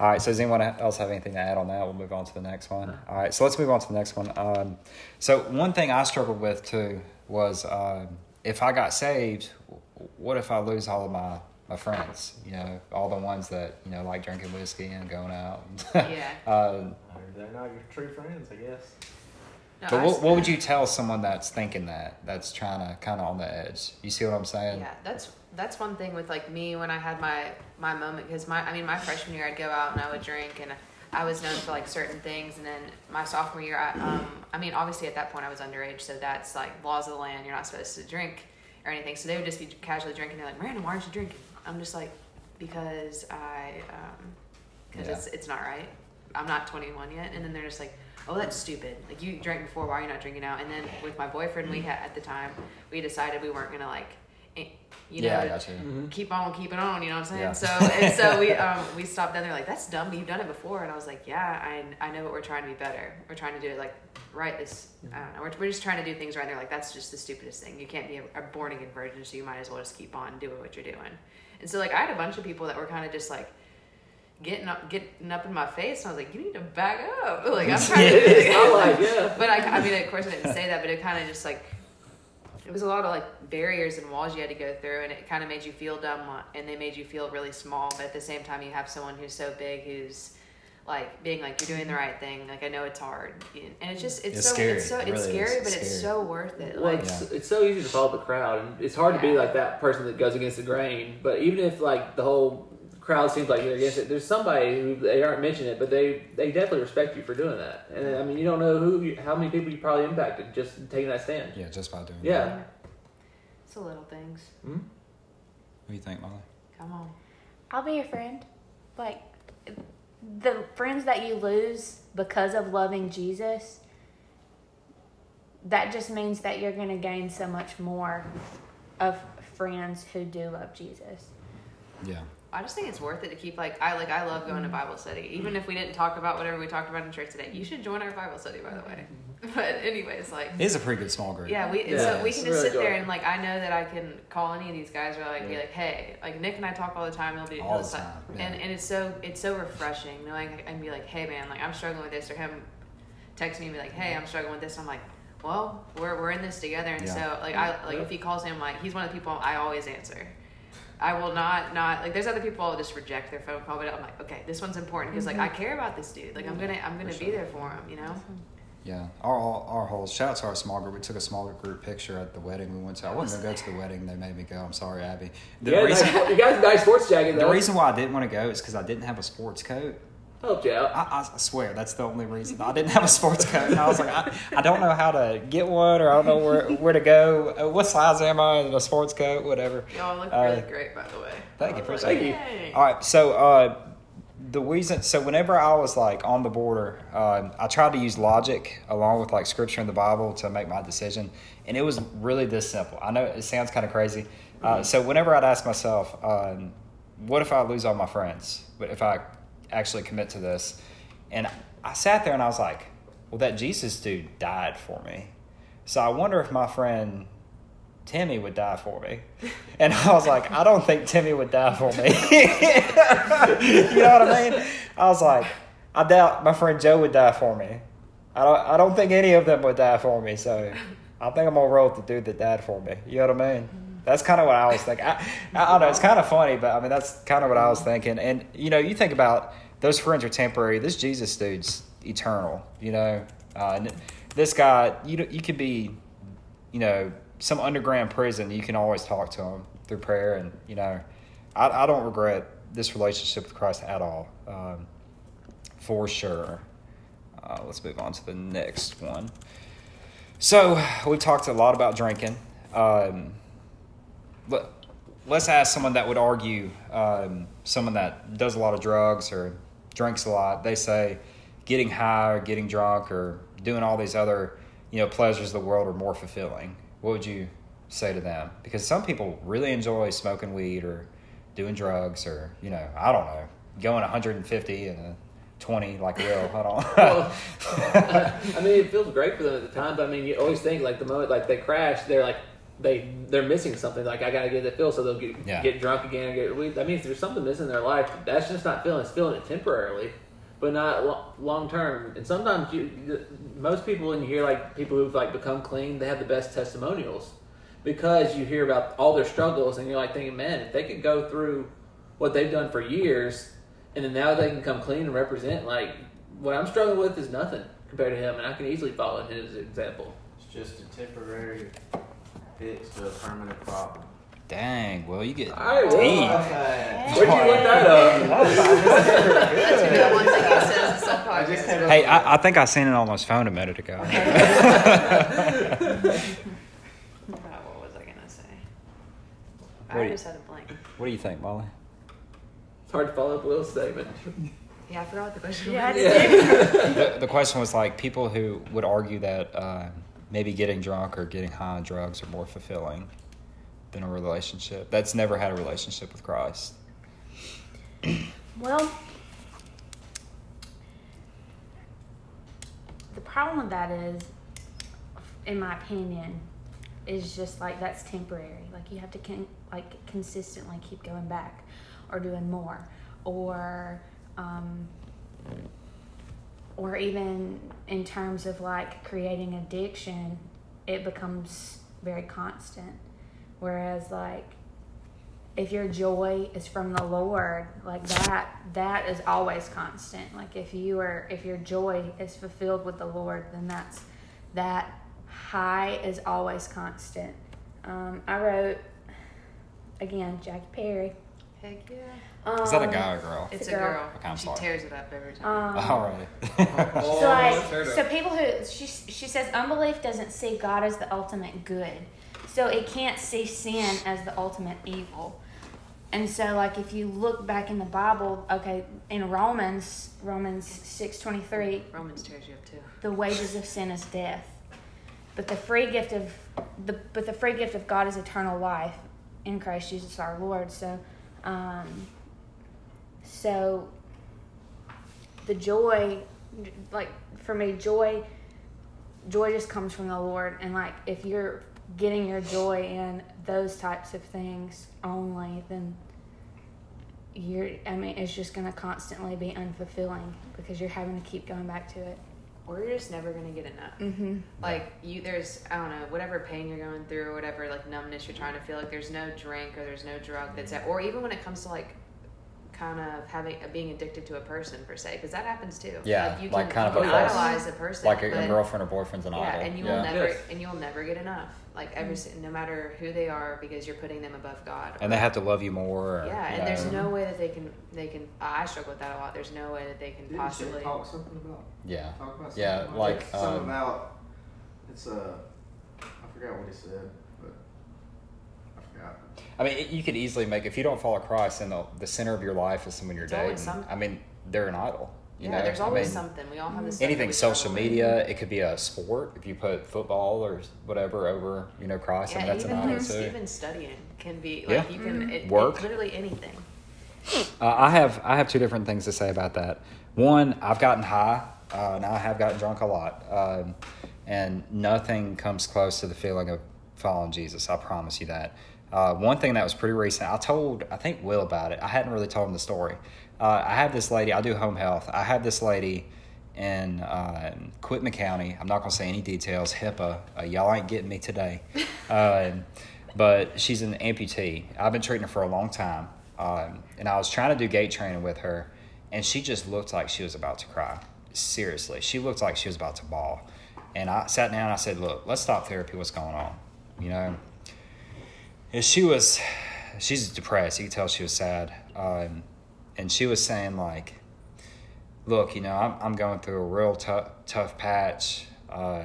[SPEAKER 2] All right. So does anyone else have anything to add on that? We'll move on to the next one. All right. So let's move on to the next one. Um, so one thing I struggled with too was um, if I got saved, what if I lose all of my my friends? You know, all the ones that you know like drinking whiskey and going out.
[SPEAKER 6] Yeah.
[SPEAKER 2] uh,
[SPEAKER 5] They're not your true friends, I guess.
[SPEAKER 6] No,
[SPEAKER 2] but what, what would you tell someone that's thinking that that's trying to kind of on the edge? You see what I'm saying?
[SPEAKER 6] Yeah, that's that's one thing with like me when I had my my moment because my I mean my freshman year I'd go out and I would drink and I was known for like certain things and then my sophomore year I um I mean obviously at that point I was underage so that's like laws of the land you're not supposed to drink or anything. So they would just be casually drinking. They're like, Miranda, why aren't you drinking? I'm just like, because I, because
[SPEAKER 2] Yeah.
[SPEAKER 6] it's it's not right. I'm not 21 yet. And then they're just like, oh, that's stupid. Like you drank before, why are you not drinking now? And then with my boyfriend, we had at the time, we decided we weren't gonna like, eh, you know,
[SPEAKER 2] yeah, I got you.
[SPEAKER 6] keep on keeping on. You know what I'm saying?
[SPEAKER 2] Yeah.
[SPEAKER 6] So and so we um we stopped. Then they're like, "That's dumb. You've done it before." And I was like, "Yeah, I I know, but we're trying to be better. We're trying to do it like right. This I don't know. We're, we're just trying to do things right." And they're like, "That's just the stupidest thing. You can't be a, a born again virgin, so you might as well just keep on doing what you're doing." And so like I had a bunch of people that were kind of just like getting up getting up in my face and I was like you need to back up like I'm trying to do
[SPEAKER 3] I'm like, yeah.
[SPEAKER 6] but I, I mean, of course, I didn't say that, but it kind of just like it was a lot of like barriers and walls you had to go through, and it kind of made you feel dumb, and they made you feel really small. But at the same time, you have someone who's so big who's like being like you're doing the right thing. Like I know it's hard, and it's just it's,
[SPEAKER 2] It's
[SPEAKER 6] so
[SPEAKER 2] scary.
[SPEAKER 6] it's so
[SPEAKER 2] It
[SPEAKER 6] it's
[SPEAKER 2] really
[SPEAKER 6] scary,
[SPEAKER 2] It's
[SPEAKER 6] but it's so worth it.
[SPEAKER 3] Well,
[SPEAKER 6] Like
[SPEAKER 3] it's, it's so easy to follow the crowd, and it's hard to be like that person that goes against the grain. But even if like the whole crowd seems like they're against it, there's somebody who they aren't mentioning it, but they they definitely respect you for doing that. And I mean, you don't know who, you, how many people you probably impacted just taking that stand.
[SPEAKER 2] Yeah, just by doing
[SPEAKER 3] Yeah.
[SPEAKER 2] that.
[SPEAKER 6] it's the little things.
[SPEAKER 3] Hmm?
[SPEAKER 2] What do you think, Molly?
[SPEAKER 6] Come on.
[SPEAKER 4] I'll be your friend. Like the friends that you lose because of loving Jesus, that just means that you're going to gain so much more of friends who do love Jesus.
[SPEAKER 2] Yeah.
[SPEAKER 6] I just think it's worth it to keep like I like I love going to mm-hmm. Bible study. Even if we didn't talk about whatever we talked about in church today, you should join our Bible study by the way. Mm-hmm. But anyways, like
[SPEAKER 2] It is a pretty good small group.
[SPEAKER 6] Yeah, we
[SPEAKER 3] Yeah,
[SPEAKER 6] so we can just
[SPEAKER 3] really
[SPEAKER 6] sit there and like I know that I can call any of these guys or like be like, hey, like Nick and I talk all the time. He'll be
[SPEAKER 2] All
[SPEAKER 6] he'll
[SPEAKER 2] the time, yeah.
[SPEAKER 6] and and it's so it's so refreshing knowing and be like, hey man, like I'm struggling with this or him text me and be like, hey, I'm struggling with this. I'm like, well, we're we're in this together, and
[SPEAKER 2] Yeah.
[SPEAKER 6] so like I like if he calls him like he's one of the people I always answer. I will not not like. There's other people I'll just reject their phone call, but I'm like, okay, this one's important because like I mm-hmm. care about this dude. Like I'm gonna I'm gonna be there for him. You know.
[SPEAKER 2] Yeah, our our, our whole shout out to our small group. We took a smaller group picture at the wedding we went to. I wasn't gonna go to the wedding. They made me go. I'm sorry, Abby. The
[SPEAKER 3] yeah,
[SPEAKER 2] reason
[SPEAKER 3] nice, you got a nice sports jacket
[SPEAKER 2] the reason why I didn't want to go is because I didn't have a sports coat.
[SPEAKER 3] Helped you out.
[SPEAKER 2] I, I swear that's the only reason. I didn't have a sports coat. And I was like, I, I don't know how to get one, or I don't know where where to go. Uh, What size am I in a sports coat? Whatever.
[SPEAKER 6] Y'all look
[SPEAKER 2] Uh,
[SPEAKER 6] really great, by the way.
[SPEAKER 2] Thank you,
[SPEAKER 3] Thank
[SPEAKER 2] appreciate it.
[SPEAKER 3] you.
[SPEAKER 6] Yay.
[SPEAKER 2] All right, so uh, the reason, so whenever I was like on the border, uh, I tried to use logic along with like scripture in the Bible to make my decision, and it was really this simple. I know it sounds kind of crazy. Uh, so whenever I'd ask myself, um, what if I lose all my friends? But if I actually commit to this, and I sat there and I was like, well, that Jesus dude died for me, so I wonder if my friend Timmy would die for me. And I was like, I don't think Timmy would die for me. you know what I mean? I was like, I doubt my friend Joe would die for me. I don't I don't think any of them would die for me, so I think I'm gonna roll with the dude that died for me. You know what I mean? That's kind of what I was thinking. I, I don't know. It's kind of funny, but I mean that's kind of what I was thinking. And you know, you think about those friends are temporary. This Jesus dude's eternal. You know, uh, this guy, you you could be you know, some underground prison, you can always talk to him through prayer. And, you know, I, I don't regret this relationship with Christ at all, um, for sure. Uh, let's move on to the next one. So, we talked a lot about drinking. Um, let, let's ask someone that would argue, um, someone that does a lot of drugs or drinks a lot. They say getting high or getting drunk or doing all these other you know pleasures of the world are more fulfilling. What would you say to them? Because some people really enjoy smoking weed or doing drugs or you know I don't know going 150 and a 20 like real I don't.
[SPEAKER 3] Well, I mean, it feels great for them at the time, but I mean, you always think like the moment like they crash, they're like they they're missing something. Like I gotta get that feel, so they'll get
[SPEAKER 2] Yeah.
[SPEAKER 3] get drunk again. Or get weed. I mean, if there's something missing in their life, that's just not feeling. It's feeling it temporarily, but not lo- long term. And sometimes you, you- most people when you hear like people who've like become clean, they have the best testimonials because you hear about all their struggles, and you're like thinking, man, if they could go through what they've done for years, and then now they can come clean and represent like what I'm struggling with is nothing compared to him, and I can easily follow his example.
[SPEAKER 5] It's just a temporary fix to a permanent problem.
[SPEAKER 2] Dang. Well, you get
[SPEAKER 3] All right, well,
[SPEAKER 2] deep.
[SPEAKER 5] I
[SPEAKER 3] Where'd you look that up?
[SPEAKER 6] That's one thing he says in some
[SPEAKER 5] I just
[SPEAKER 6] podcast.
[SPEAKER 5] came up
[SPEAKER 2] Hey, I, I think I seen it on his phone a minute ago.
[SPEAKER 6] Uh, what was I gonna say? I
[SPEAKER 2] What do you-
[SPEAKER 6] just had a blank.
[SPEAKER 2] What do you think, Molly?
[SPEAKER 3] It's hard to follow up a little statement.
[SPEAKER 6] Yeah, I forgot what the question
[SPEAKER 4] Yeah, I
[SPEAKER 6] was.
[SPEAKER 4] did
[SPEAKER 2] the, the question was like people who would argue that uh, maybe getting drunk or getting high on drugs are more fulfilling than a relationship. That's never had a relationship with Christ.
[SPEAKER 4] Well, the problem with that is, in my opinion, is just like that's temporary. Like you have to con- like consistently keep going back, or doing more, or um, or even in terms of like creating addiction, it becomes very constant. Whereas like if your joy is from the Lord, like that, that is always constant. Like if you are, if your joy is fulfilled with the Lord, then that's that high is always constant. Um, I wrote again, Jackie Perry.
[SPEAKER 6] Heck yeah.
[SPEAKER 4] Um,
[SPEAKER 2] Is that a guy or a girl?
[SPEAKER 6] It's,
[SPEAKER 4] It's
[SPEAKER 6] a
[SPEAKER 4] a girl.
[SPEAKER 6] girl.
[SPEAKER 2] Okay, I'm
[SPEAKER 6] she
[SPEAKER 2] sorry.
[SPEAKER 6] tears it up every time.
[SPEAKER 4] Um,
[SPEAKER 2] All right.
[SPEAKER 3] Oh,
[SPEAKER 4] So like,
[SPEAKER 3] let's hear it
[SPEAKER 4] so people who she she says unbelief doesn't see God as the ultimate good, so it can't see sin as the ultimate evil. And so like if you look back in the Bible, okay, in Romans Romans six twenty three,
[SPEAKER 6] Romans tears you up too.
[SPEAKER 4] the wages of sin is death, but the free gift of the but the free gift of God is eternal life in Christ Jesus our Lord. So, um, so the joy, like for me, joy, joy just comes from the Lord, and like if you're getting your joy in those types of things only, then you're. I mean, it's just gonna constantly be unfulfilling because you're having to keep going back to it.
[SPEAKER 6] Or you're just never gonna get enough.
[SPEAKER 4] Mm-hmm.
[SPEAKER 6] Like you, there's I don't know whatever pain you're going through or whatever like numbness you're trying to feel. Like there's no drink or there's no drug that's at, or even when it comes to like kind of having being addicted to a person per se, because that happens too.
[SPEAKER 2] Yeah,
[SPEAKER 6] like you
[SPEAKER 2] like
[SPEAKER 6] can,
[SPEAKER 2] kind
[SPEAKER 6] you
[SPEAKER 2] of
[SPEAKER 6] can
[SPEAKER 2] a
[SPEAKER 6] idolize a person,
[SPEAKER 2] like a,
[SPEAKER 6] but,
[SPEAKER 2] a girlfriend or boyfriend's an
[SPEAKER 6] Yeah,
[SPEAKER 2] idol.
[SPEAKER 6] and you
[SPEAKER 2] yeah.
[SPEAKER 6] will never
[SPEAKER 3] Yes.
[SPEAKER 6] and you will never get enough. Like every si- no matter who they are, because you're putting them above God.
[SPEAKER 2] and they have to love you more. Or,
[SPEAKER 6] yeah,
[SPEAKER 2] you
[SPEAKER 6] and there's no way that they can they can. I struggle with that a lot. There's no way that they can
[SPEAKER 5] Didn't
[SPEAKER 6] possibly.
[SPEAKER 5] talk something about?
[SPEAKER 2] Yeah.
[SPEAKER 5] Talk about
[SPEAKER 2] Yeah,
[SPEAKER 5] something
[SPEAKER 2] like,
[SPEAKER 5] something
[SPEAKER 2] um,
[SPEAKER 5] about it's uh, I forgot what he said, but I.
[SPEAKER 2] I mean, it- you could easily make if you don't follow Christ, and the the center of your life is someone you're
[SPEAKER 6] It's always
[SPEAKER 2] dating.
[SPEAKER 6] some-
[SPEAKER 2] I mean, they're an idol. You
[SPEAKER 6] yeah,
[SPEAKER 2] know?
[SPEAKER 6] there's
[SPEAKER 2] I
[SPEAKER 6] always
[SPEAKER 2] mean,
[SPEAKER 6] something. We all have this.
[SPEAKER 2] anything social
[SPEAKER 6] struggle with.
[SPEAKER 2] media it could be a sport if you put football or whatever over you know christ
[SPEAKER 6] Yeah,
[SPEAKER 2] and that's
[SPEAKER 6] even
[SPEAKER 2] an idol
[SPEAKER 6] like,
[SPEAKER 2] too
[SPEAKER 6] even studying can be
[SPEAKER 2] Yeah.
[SPEAKER 6] like you can it,
[SPEAKER 2] Work.
[SPEAKER 6] it- literally anything.
[SPEAKER 2] uh, i have i have two different things to say about that one i've gotten high uh, and i have gotten drunk a lot um, and nothing comes close to the feeling of following jesus i promise you that uh, one thing that was pretty recent i told i think will about it i hadn't really told him the story uh, i have this lady i do home health i have this lady in uh, Quitman County. I'm not going to say any details. HIPAA. Uh, y'all ain't getting me today. Um, but she's an amputee. I've been treating her for a long time. Um, and I was trying to do gait training with her, and she just looked like she was about to cry. Seriously. She looked like she was about to bawl. And I sat down and I said, Look, let's stop therapy. What's going on? You know? And she was, she's depressed. You could tell she was sad. Um, and she was saying, like, look, you know, I'm, I'm going through a real tough tough patch. Uh,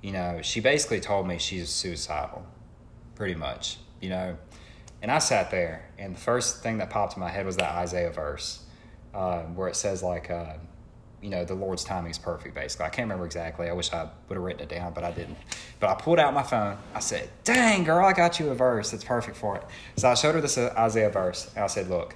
[SPEAKER 2] you know, she basically told me she's suicidal, pretty much. You know, and I sat there, and the first thing that popped in my head was that Isaiah verse, uh, where it says like, uh, you know, the Lord's timing is perfect. Basically, I can't remember exactly. I wish I would have written it down, but I didn't. But I pulled out my phone. I said, "Dang, girl, I got you a verse. that's perfect for it." So I showed her this Isaiah verse, and I said, "Look,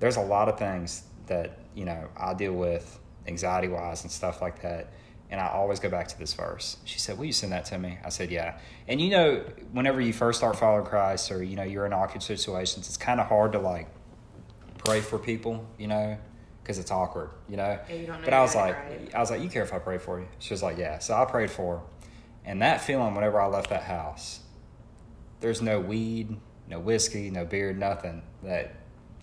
[SPEAKER 2] there's a lot of things that you know I deal with anxiety wise and stuff like that, and I always go back to this verse." She said, "Will you send that to me?" I said, "Yeah." And you know, whenever you first start following Christ, or you know you're in awkward situations, it's kind of hard to like pray for people, you know, because it's awkward, you know.
[SPEAKER 6] Yeah, you know
[SPEAKER 2] but I was like,
[SPEAKER 6] right.
[SPEAKER 2] I was like, "You care if I pray for you?" She was like, "Yeah." So I prayed for her, and that feeling whenever I left that house, there's no weed, no whiskey, no beer, nothing that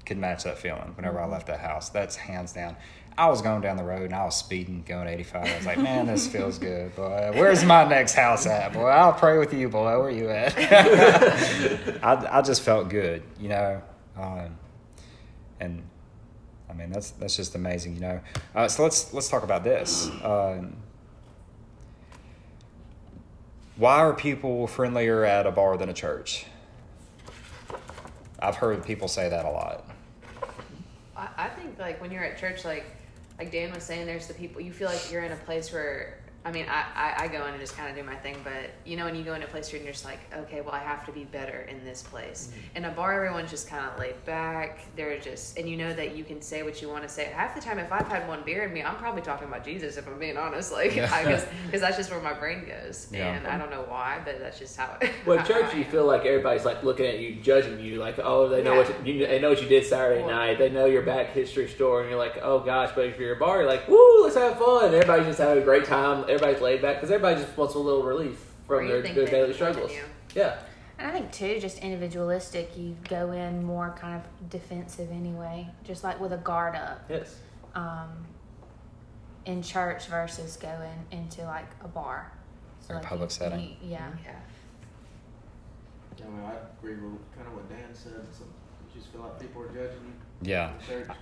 [SPEAKER 2] could match that feeling whenever I left that house. That's hands down. I was going down the road and I was speeding, going 85. I was like, man, this feels good, boy. Where's my next house at, boy? I'll pray with you, boy. Where you at? I, I just felt good, you know. Um, and mean, that's that's just amazing, you know. Uh, so let's let's talk about this. Um, why are people friendlier at a bar than a church? I've heard people say that a lot.
[SPEAKER 6] I, I think like when you're at church, like like Dan was saying, there's the people you feel like you're in a place where. I mean, I, I, I go in and just kind of do my thing, but you know, when you go into a place where you're just like, okay, well, I have to be better in this place. Mm-hmm. In a bar, everyone's just kind of laid back. They're just, and you know that you can say what you want to say. Half the time, if I've had one beer in me, I'm probably talking about Jesus, if I'm being honest. Like,
[SPEAKER 2] Yeah.
[SPEAKER 6] I guess, because that's just where my brain goes.
[SPEAKER 2] Yeah.
[SPEAKER 6] And I don't know why, but that's just how it
[SPEAKER 3] Well,
[SPEAKER 6] how
[SPEAKER 3] church, you feel like everybody's like looking at you, judging you, like, oh, they know
[SPEAKER 6] Yeah.
[SPEAKER 3] what you, they know what you did Saturday
[SPEAKER 6] Well-
[SPEAKER 3] night. They know your back history story, and you're like, oh gosh. But if you're a bar, you're like, woo, let's have fun. Everybody's just having a great time. Everybody's laid back because everybody just wants a little relief from their, their daily struggles.
[SPEAKER 6] continue.
[SPEAKER 3] Yeah,
[SPEAKER 4] And I think too, just individualistic, you go in more kind of defensive anyway, just like with a guard up
[SPEAKER 3] yes.
[SPEAKER 4] um, in church versus going into like a bar.
[SPEAKER 2] Like a public
[SPEAKER 4] you-
[SPEAKER 2] setting.
[SPEAKER 4] you- yeah.
[SPEAKER 6] Yeah.
[SPEAKER 5] I mean, I agree with kind of what Dan said. Some, you just feel like people are judging you.
[SPEAKER 2] Yeah.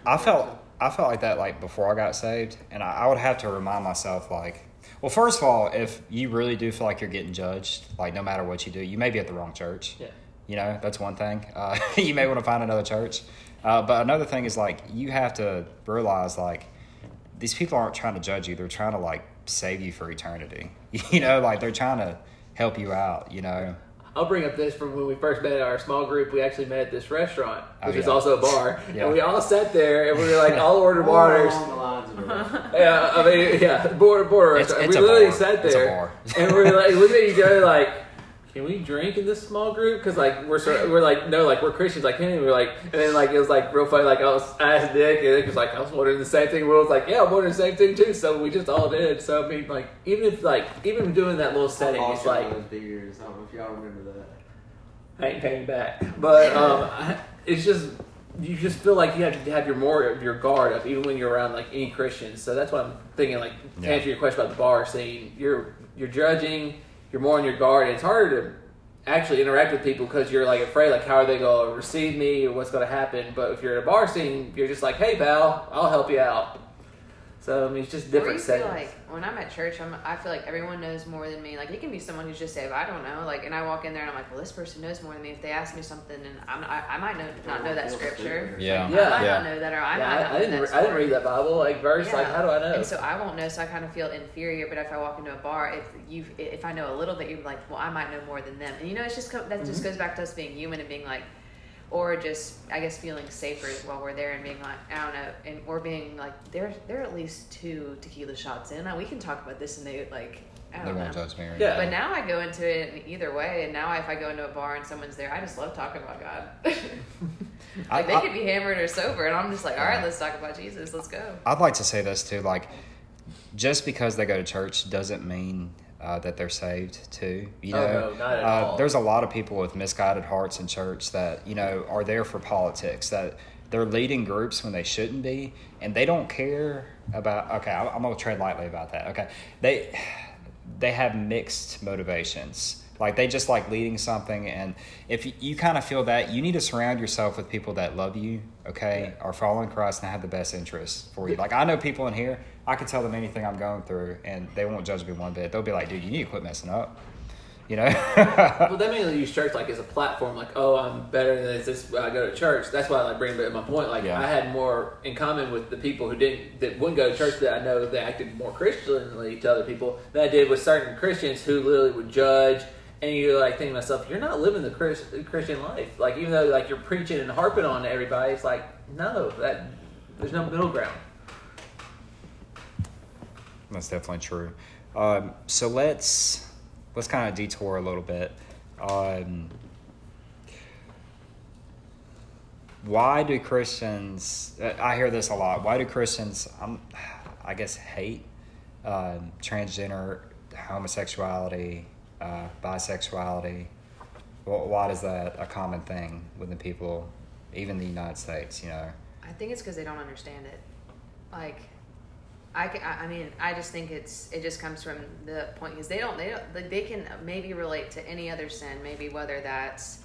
[SPEAKER 2] I felt I felt like that like before I got saved, and I, I would have to remind myself like, well, first of all, if you really do feel like you're getting judged, like no matter what you do, you may be at the wrong church.
[SPEAKER 3] Yeah.
[SPEAKER 2] You know, that's one thing. Uh, you may want to find another church. Uh, but another thing is like you have to realize like these people aren't trying to judge you; they're trying to like save you for eternity. You know, like they're trying to help you out. You know.
[SPEAKER 3] I'll bring up this from when we first met our small group. We actually met at this restaurant,
[SPEAKER 2] Oh,
[SPEAKER 3] which is also a bar,
[SPEAKER 2] Yeah.
[SPEAKER 3] and we all sat there and we were like, all ordered
[SPEAKER 5] More
[SPEAKER 3] waters.
[SPEAKER 5] along the lines of a-
[SPEAKER 3] Yeah, I mean, yeah, border border.
[SPEAKER 2] It's- it's
[SPEAKER 3] we
[SPEAKER 2] a
[SPEAKER 3] literally
[SPEAKER 2] bar.
[SPEAKER 3] sat
[SPEAKER 2] It's a
[SPEAKER 3] there,
[SPEAKER 2] bar.
[SPEAKER 3] and we are like looking at each other like, "Can we drink in this small group?" Because like we're sort of, we're like no, like we're Christians, like hey, we're like, and then like it was like real funny. Like I was I asked Nick, and Nick was like, "I was wondering the same thing." Will was like, "Yeah, I'm wondering the same thing too." So we just all did. So I mean, like even if like even doing that little setting,
[SPEAKER 5] I
[SPEAKER 3] it's like
[SPEAKER 5] those beers. I don't know if y'all remember that.
[SPEAKER 3] I ain't paying back. But um, I- it's just you just feel like you have to have your more of your guard up, even when you're around like any Christians. So that's what I'm thinking. Like to
[SPEAKER 2] Yeah.
[SPEAKER 3] answer your question about the bar scene, you're you're judging, you're more on your guard. It's harder to actually interact with people because you're like afraid, like how are they to receive me or what's to happen. But if you're at a bar scene, you're just like, hey pal, I'll help you out. So I mean, it's just
[SPEAKER 6] Or
[SPEAKER 3] different
[SPEAKER 6] you feel
[SPEAKER 3] settings.
[SPEAKER 6] like when I'm at church, I'm, I feel like everyone knows more than me. Like it can be someone who's just saved. I don't know. Like, and I walk in there and I'm like, well, this person knows more than me. If they ask me something, and I'm, I, I might know, not know that
[SPEAKER 5] Feel
[SPEAKER 6] scripture.
[SPEAKER 5] stupid.
[SPEAKER 2] Yeah.
[SPEAKER 6] I
[SPEAKER 3] Yeah.
[SPEAKER 6] might
[SPEAKER 2] Yeah.
[SPEAKER 6] not know that, or I
[SPEAKER 3] yeah,
[SPEAKER 6] might not
[SPEAKER 3] I, I
[SPEAKER 6] know
[SPEAKER 3] didn't.
[SPEAKER 6] that
[SPEAKER 3] Re- I didn't read that Bible like verse. Like, how do I know?
[SPEAKER 6] And so I won't know, so I kind of feel inferior. But if I walk into a bar, if you if I know a little bit, you're like, well, I might know more than them. And you know, it's just co- that
[SPEAKER 3] Mm-hmm.
[SPEAKER 6] just goes back to us being human and being like, or just I guess feeling safer while we're there and being like, I don't know, and or being like, there there are at least two tequila shots in. We can talk about this, and they like, I
[SPEAKER 2] They
[SPEAKER 6] don't know.
[SPEAKER 2] won't judge me. Or
[SPEAKER 3] Yeah.
[SPEAKER 6] But now I go into it in either way, and now if I go into a bar and someone's there, I just love talking about God.
[SPEAKER 2] I-
[SPEAKER 6] like they
[SPEAKER 2] I-
[SPEAKER 6] could be hammered or sober, and I'm just like, all right, let's talk about Jesus. Let's go.
[SPEAKER 2] I'd like to say this too. Like, just because they go to church doesn't mean uh, that they're saved too. You
[SPEAKER 3] Oh,
[SPEAKER 2] know,
[SPEAKER 3] no, not at
[SPEAKER 2] uh, there's a lot of people with misguided hearts in church that you know are there for politics. That they're leading groups when they shouldn't be, and they don't care about. Okay, I'm gonna tread lightly about that. Okay, they they have mixed motivations. Like they just like leading something, and if you, you kind of feel that, you need to surround yourself with people that love you, okay, are following Christ and have the best interests for you. Like I know people in here, I can tell them anything I'm going through, and they won't judge me one bit. They'll be like, "Dude, you need to quit messing up," you know.
[SPEAKER 3] Well, they mainly use church like as a platform. Like, oh, I'm better than this. this I go to church. That's why I like bring back my point. Like,
[SPEAKER 2] Yeah.
[SPEAKER 3] I had more in common with the people who didn't that wouldn't go to church that I know they acted more Christianly to other people than I did with certain Christians who literally would judge. And you're like thinking to myself, you're not living the Chris, Christian life. Like, even though like you're preaching and harping on everybody, it's like, no, that there's no middle ground.
[SPEAKER 2] That's definitely true. Um, so let's let's kind of detour a little bit. Um, why do Christians? I hear this a lot. Why do Christians? Um, I guess hate um, transgender, homosexuality, uh, bisexuality. Wh- Why is that a common thing within people, even the United States? You know.
[SPEAKER 6] I think it's because they don't understand it. Like, I, I mean, I just think it's it just comes from the point because they don't they don't like, they can maybe relate to any other sin, maybe whether that's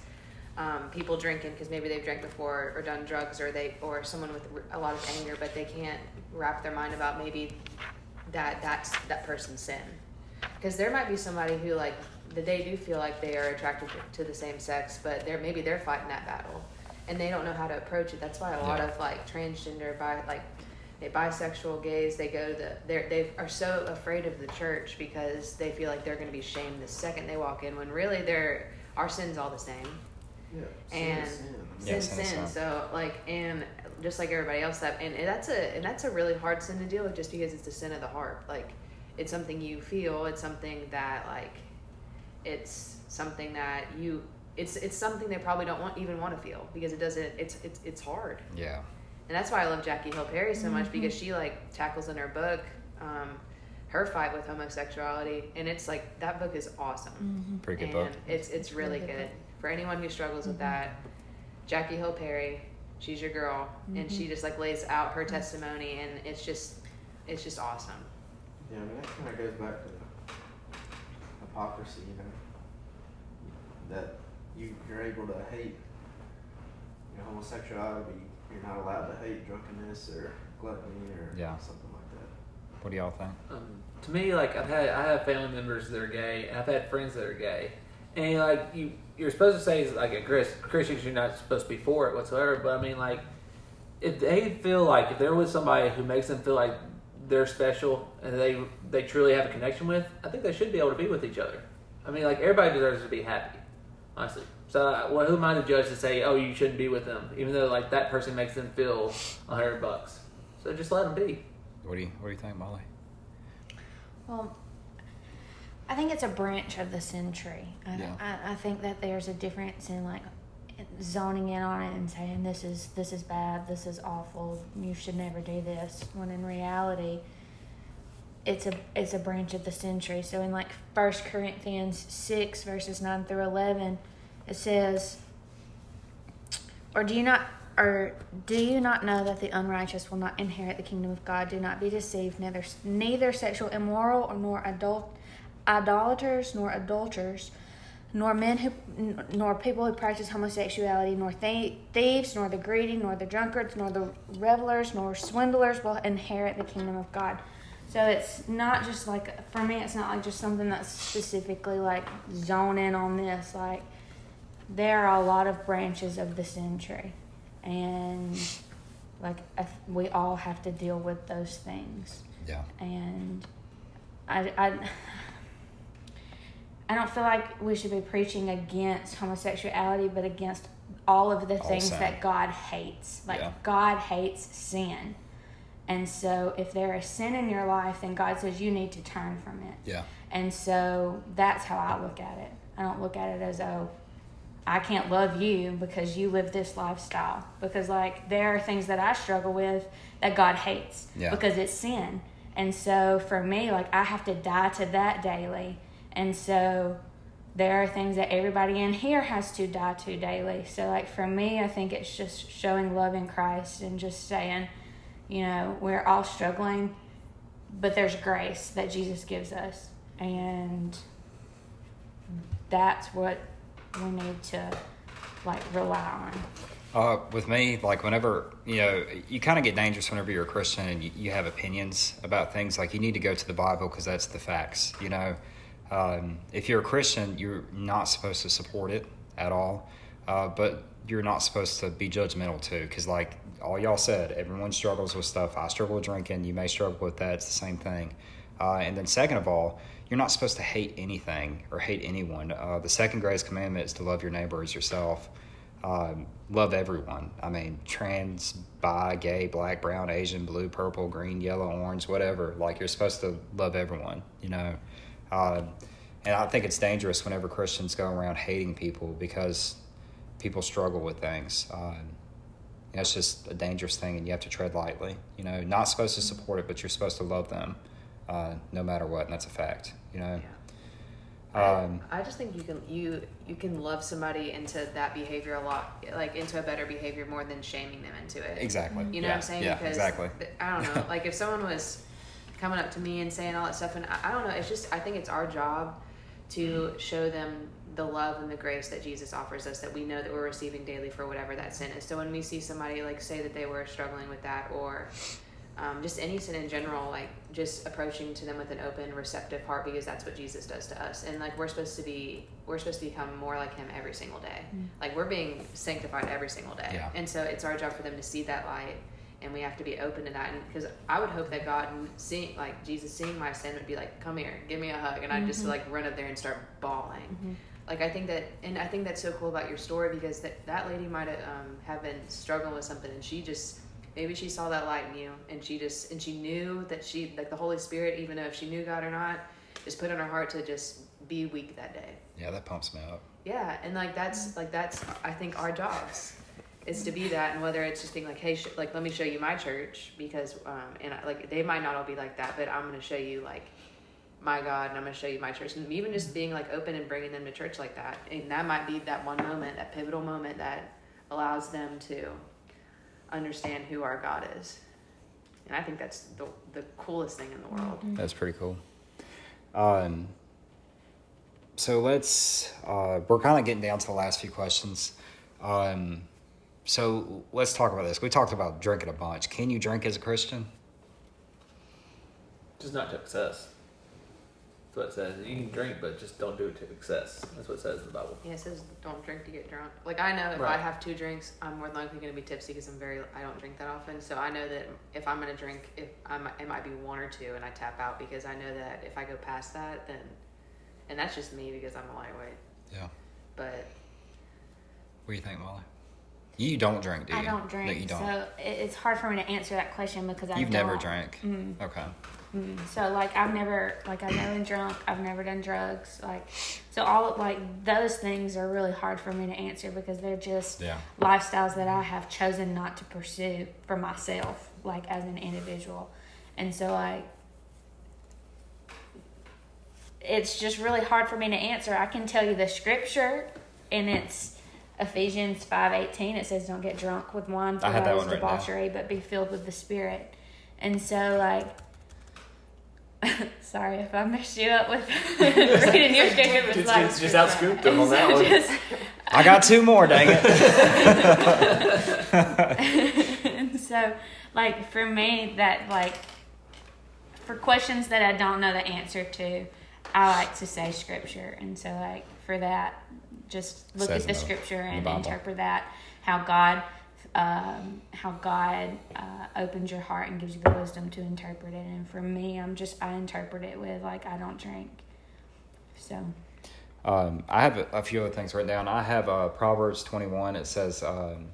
[SPEAKER 6] um, people drinking because maybe they've drank before or done drugs or they or someone with a lot of anger, but they can't wrap their mind about maybe that that's that person's sin. Because there might be somebody who like that they do feel like they are attracted to the same sex, but they're maybe they're fighting that battle, and they don't know how to approach it. That's why a lot
[SPEAKER 2] Yeah.
[SPEAKER 6] of like transgender, bi like they bisexual gays, they go to the they they are so afraid of the church because they feel like they're going to be shamed the second they walk in when really they're our sins all the same
[SPEAKER 5] Yeah.
[SPEAKER 6] and
[SPEAKER 5] sin.
[SPEAKER 2] Yeah,
[SPEAKER 6] sin
[SPEAKER 2] sin is
[SPEAKER 6] sin
[SPEAKER 2] sin.
[SPEAKER 6] so like and just like everybody else that and that's a and that's a really hard sin to deal with just because it's the sin of the heart like it's something you feel it's something that like it's something that you it's it's something they probably don't want even want to feel because it doesn't it's it's it's hard
[SPEAKER 2] Yeah.
[SPEAKER 6] And that's why I love Jackie Hill Perry so much mm-hmm. because she like tackles in her book um, her fight with homosexuality, and it's like that book is awesome. Mm-hmm.
[SPEAKER 2] Pretty good
[SPEAKER 6] and
[SPEAKER 2] book.
[SPEAKER 6] It's it's really
[SPEAKER 4] really good
[SPEAKER 6] good for anyone who struggles with mm-hmm. that. Jackie Hill Perry, she's your girl, and she just like lays out her testimony, and it's just it's just awesome.
[SPEAKER 5] Yeah, I mean that kind of goes back to the hypocrisy, you know, that you you're able to hate you know, homosexuality, you're not allowed to hate drunkenness or gluttony or
[SPEAKER 2] Yeah.
[SPEAKER 5] something like that.
[SPEAKER 2] What do y'all think?
[SPEAKER 3] Um, to me, like I've had, I have family members that are gay, and I've had friends that are gay, and like you, you're supposed to say like a Christian, Christians, you're not supposed to be for it whatsoever. But I mean, like if they feel like if they're with somebody who makes them feel like they're special and they they truly have a connection with, I think they should be able to be with each other. I mean, like everybody deserves to be happy, honestly. So, well, who am I to judge to say, oh, you shouldn't be with them, even though like that person makes them feel a hundred bucks? So just let them be.
[SPEAKER 2] What do you What do you think, Molly?
[SPEAKER 4] Well, I think it's a branch of the sin tree. I,
[SPEAKER 2] Yeah.
[SPEAKER 4] I, I think that there's a difference in like zoning in on it and saying this is this is bad, this is awful, you should never do this. When in reality, it's a it's a branch of the sin tree. So in like First Corinthians six verses nine through eleven, it says, "Or do you not?" Or do you not know that the unrighteous will not inherit the kingdom of God? Do not be deceived. Neither neither sexual immoral or nor adult idolaters nor adulterers nor men who nor people who practice homosexuality nor thi- thieves nor the greedy nor the drunkards nor the revelers nor swindlers will inherit the kingdom of god so it's not just like for me it's not like just something that's specifically like zone in on this like there are a lot of branches of the sin tree and like we all have to deal with those things
[SPEAKER 2] Yeah.
[SPEAKER 4] and I, I, I don't feel like we should be preaching against homosexuality, but against all of the
[SPEAKER 2] All
[SPEAKER 4] things
[SPEAKER 2] sin.
[SPEAKER 4] that God hates. Like
[SPEAKER 2] Yeah.
[SPEAKER 4] God hates sin, and so if there is sin in your life, then God says you need to turn from it.
[SPEAKER 2] Yeah.
[SPEAKER 4] And so that's how I look at it. I don't look at it as oh, I can't love you because you live this lifestyle. Because like there are things that I struggle with that God hates
[SPEAKER 2] Yeah.
[SPEAKER 4] because it's sin. And so for me, like I have to die to that daily. And so there are things that everybody in here has to die to daily. So like for me, I think it's just showing love in Christ and just saying, you know, we're all struggling, but there's grace that Jesus gives us. And that's what we need to like rely on.
[SPEAKER 2] Uh, with me, like whenever you know, you kind of get dangerous whenever you're a Christian and you, you have opinions about things. Like you need to go to the Bible because that's the facts. You know, um, if you're a Christian, you're not supposed to support it at all, uh, but you're not supposed to be judgmental too. Because like all y'all said, everyone struggles with stuff. I struggle with drinking. You may struggle with that. It's the same thing. Uh, and then second of all, you're not supposed to hate anything or hate anyone. Uh, the second greatest commandment is to love your neighbor as yourself um, love everyone. I mean, trans, bi, gay, black, brown, Asian, blue, purple, green, yellow, orange, whatever. Like you're supposed to love everyone, you know. Um, and I think it's dangerous whenever Christians go around hating people because people struggle with things. Know, it's just a dangerous thing, and you have to tread lightly. You know, not supposed to support it, but you're supposed to love them, uh, no matter what, and that's a fact. You know. Um,
[SPEAKER 6] I, I just think you can you you can love somebody into that behavior a lot, like into a better behavior more than shaming them into it.
[SPEAKER 2] exactly.
[SPEAKER 6] You know
[SPEAKER 2] yeah,
[SPEAKER 6] what I'm saying?
[SPEAKER 2] Yeah,
[SPEAKER 6] because
[SPEAKER 2] exactly.
[SPEAKER 6] th- I don't know. like if someone was coming up to me and saying all that stuff, and I, I don't know, it's just I think it's our job to show them the love and the grace that Jesus offers us that we know that we're receiving daily for whatever that sin is. So when we see somebody like say that they were struggling with that or um, just any sin in general, like just approaching to them with an open, receptive heart, because that's what Jesus does to us. And like we're supposed to be, we're supposed to become more like Him every single day. Like we're being sanctified every single day.
[SPEAKER 2] Yeah.
[SPEAKER 6] And so it's our job for them to see that light, and we have to be open to that. And because I would hope that God, seeing like Jesus, seeing my sin, would be like, "Come here, give me a hug," and I'd just like run up there and start bawling. Like I think that, and I think that's so cool about your story because that that lady might um, have been struggling with something, and she just maybe she saw that light in you, and she just and she knew that she like the Holy Spirit, even though if she knew God or not, just put in her heart to just be weak that day.
[SPEAKER 2] Yeah, that pumps me up.
[SPEAKER 6] Yeah, and like that's like that's I think our jobs is to be that, and whether it's just being like, hey, sh- like let me show you my church because um and I, like they might not all be like that, but I'm gonna show you like my God, and I'm gonna show you my church, and even just being like open and bringing them to church like that, and that might be that one moment, that pivotal moment that allows them to understand who our God is, and I think that's the the coolest thing in the world.
[SPEAKER 2] That's pretty cool. Um, so let's, uh, we're kind of getting down to the last few questions. Um, so let's talk about this. We talked about drinking a bunch. Can you drink as a Christian?
[SPEAKER 3] Just not to excess. That's what it says. You can drink, but just don't do it to excess. That's what it says in the Bible.
[SPEAKER 6] Yeah, it says don't drink to get drunk. Like I know if I have two drinks, I'm more than likely going to be tipsy because I'm very I don't drink that often. So I know that if I'm going to drink, if I'm it might be one or two, and I tap out because I know that if I go past that, then and that's just me because I'm a lightweight.
[SPEAKER 2] Yeah.
[SPEAKER 6] But
[SPEAKER 2] What do you think, Molly? You don't drink, do you?
[SPEAKER 4] I don't
[SPEAKER 2] No,
[SPEAKER 4] drink,
[SPEAKER 2] you don't.
[SPEAKER 4] so it- it's hard for me to answer that question because I
[SPEAKER 2] You've never
[SPEAKER 4] don't.
[SPEAKER 2] drank.
[SPEAKER 4] Mm.
[SPEAKER 2] Okay.
[SPEAKER 4] Mm, So like I've never like I've never been drunk. I've never done drugs. Like so all like those things are really hard for me to answer because they're just
[SPEAKER 2] Yeah.
[SPEAKER 4] lifestyles that I have chosen not to pursue for myself, like as an individual. And so like it's just really hard for me to answer. I can tell you the scripture and it's Ephesians five eighteen. It says, "Don't get drunk with wine, for
[SPEAKER 2] I had that
[SPEAKER 4] that is
[SPEAKER 2] one written
[SPEAKER 4] debauchery, but be filled with the Spirit." And so, like, sorry if I messed you up with reading your scripture, but
[SPEAKER 3] Just,
[SPEAKER 4] like,
[SPEAKER 3] just, just outscooped them on that one.
[SPEAKER 4] just-
[SPEAKER 2] I got two more, dang it.
[SPEAKER 4] and so, like, for me, that, like, for questions that I don't know the answer to, I like to say scripture. And so, like, for that, just look
[SPEAKER 2] Says
[SPEAKER 4] at the
[SPEAKER 2] in the-
[SPEAKER 4] scripture
[SPEAKER 2] in the
[SPEAKER 4] and interpret that, how God. Um, how God uh, opens your heart and gives you the wisdom to interpret it, and for me, I'm just I interpret it with like I don't drink, so
[SPEAKER 2] Um, I have a, few other things written down. I have uh, Proverbs 21. It says, um,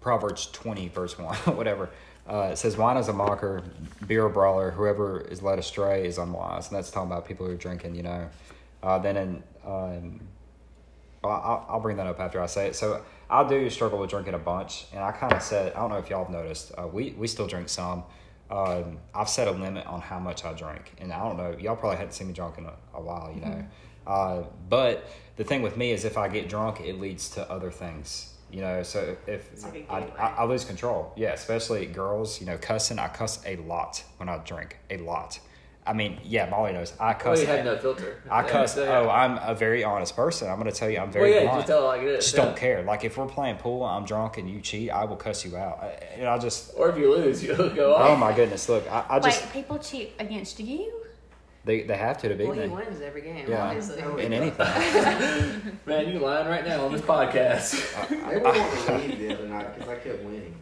[SPEAKER 2] Proverbs 20, verse 1, whatever. Uh, it says, Wine is a mocker, beer a brawler. Whoever is led astray is unwise. And that's talking about people who are drinking, you know. Uh, then in, um, I'll, I'll bring that up after I say it. So I do struggle with drinking a bunch. And I kind of said, I don't know if y'all have noticed, uh, we, we still drink some. Um, I've set a limit on how much I drink. And I don't know, y'all probably hadn't seen me drunk in a, a while, you know. Uh, but the thing with me is if I get drunk, it leads to other things. You know, so if
[SPEAKER 6] It's like a
[SPEAKER 2] I. I, I lose control, yeah, especially girls, you know, cussing. I cuss a lot when I drink, a lot. I mean, yeah, Molly knows. I cuss.
[SPEAKER 3] Oh, you had no filter.
[SPEAKER 2] I
[SPEAKER 3] Yeah,
[SPEAKER 2] cuss.
[SPEAKER 3] so, yeah.
[SPEAKER 2] Oh, I'm a very honest person. I'm going to tell you, I'm very
[SPEAKER 3] Well,
[SPEAKER 2] very
[SPEAKER 3] yeah,
[SPEAKER 2] blunt.
[SPEAKER 3] just tell it like it is.
[SPEAKER 2] Just
[SPEAKER 3] yeah.
[SPEAKER 2] don't care. Like if we're playing pool, I'm drunk and you cheat, I will cuss you out. And I just,
[SPEAKER 3] Or if you lose, you'll go
[SPEAKER 2] oh my goodness, look, I, I just,
[SPEAKER 4] wait, people cheat against you?
[SPEAKER 2] they, they have to to beat
[SPEAKER 6] well, he wins every game.
[SPEAKER 2] Yeah.
[SPEAKER 6] Obviously.
[SPEAKER 2] in anything.
[SPEAKER 3] Man, you lying right now on this podcast.
[SPEAKER 5] I, were wanting to leave the other night because I kept winning.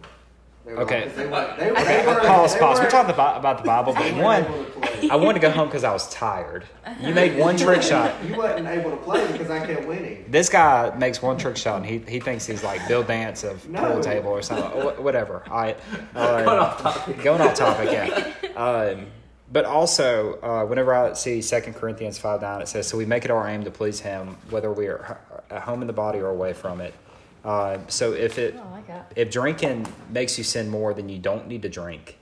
[SPEAKER 5] They were
[SPEAKER 2] Okay.
[SPEAKER 5] They were, they were,
[SPEAKER 2] Okay, pause,
[SPEAKER 5] they
[SPEAKER 2] pause.
[SPEAKER 5] were-
[SPEAKER 2] We're talking about, about the Bible, but one,
[SPEAKER 5] able to play.
[SPEAKER 2] I wanted to go home because I was tired. You made one trick shot.
[SPEAKER 5] You wasn't able to play because I kept winning.
[SPEAKER 2] This guy makes one trick shot and he, he thinks he's like Bill Dance of
[SPEAKER 5] No.
[SPEAKER 2] pool table or something. Whatever. All right. Uh,
[SPEAKER 3] Going off topic.
[SPEAKER 2] Going off topic, yeah. Um, but also, uh, whenever I see 2 Corinthians 5 9, it says, So we make it our aim to please him, whether we are at home in the body or away from it. Uh, so if it
[SPEAKER 6] Oh, like
[SPEAKER 2] if drinking makes you sin more, then you don't need to drink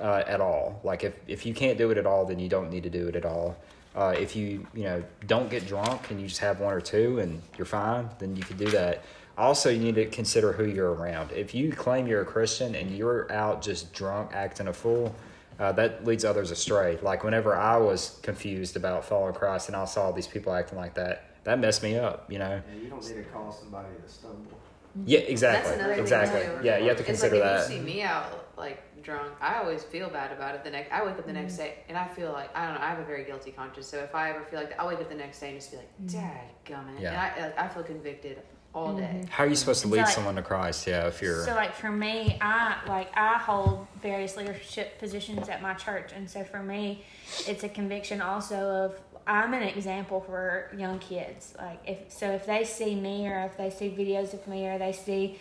[SPEAKER 2] uh, at all. Like if, if you can't do it at all, then you don't need to do it at all. Uh, if you you know don't get drunk and you just have one or two and you're fine, then you can do that. Also, you need to consider who you're around. If you claim you're a Christian and you're out just drunk, acting a fool, uh, that leads others astray. Like whenever I was confused about following Christ and I saw these people acting like that, that messed me up. You know.
[SPEAKER 5] And you don't need to call somebody to stumble.
[SPEAKER 2] Yeah, exactly.
[SPEAKER 6] That's another
[SPEAKER 2] exactly.
[SPEAKER 6] thing too.
[SPEAKER 2] Yeah, you have to
[SPEAKER 6] It's
[SPEAKER 2] consider
[SPEAKER 6] like
[SPEAKER 2] that.
[SPEAKER 6] if you see me out like drunk, I always feel bad about it. The next, I wake up the next
[SPEAKER 2] Mm-hmm.
[SPEAKER 6] day and I feel like I don't know. I have a very guilty conscience, so if I ever feel like that, I'll wake up the next day and just be like, "Dad, gummit,"
[SPEAKER 2] Yeah.
[SPEAKER 6] and I like, I feel convicted all day.
[SPEAKER 2] How are you supposed to
[SPEAKER 4] It's
[SPEAKER 2] lead
[SPEAKER 4] like-
[SPEAKER 2] someone to Christ? Yeah, if you're.
[SPEAKER 4] So like for me, I like I hold various leadership positions at my church, and so for me, it's a conviction also of I'm an example for young kids. Like if so, if they see me or if they see videos of me or they see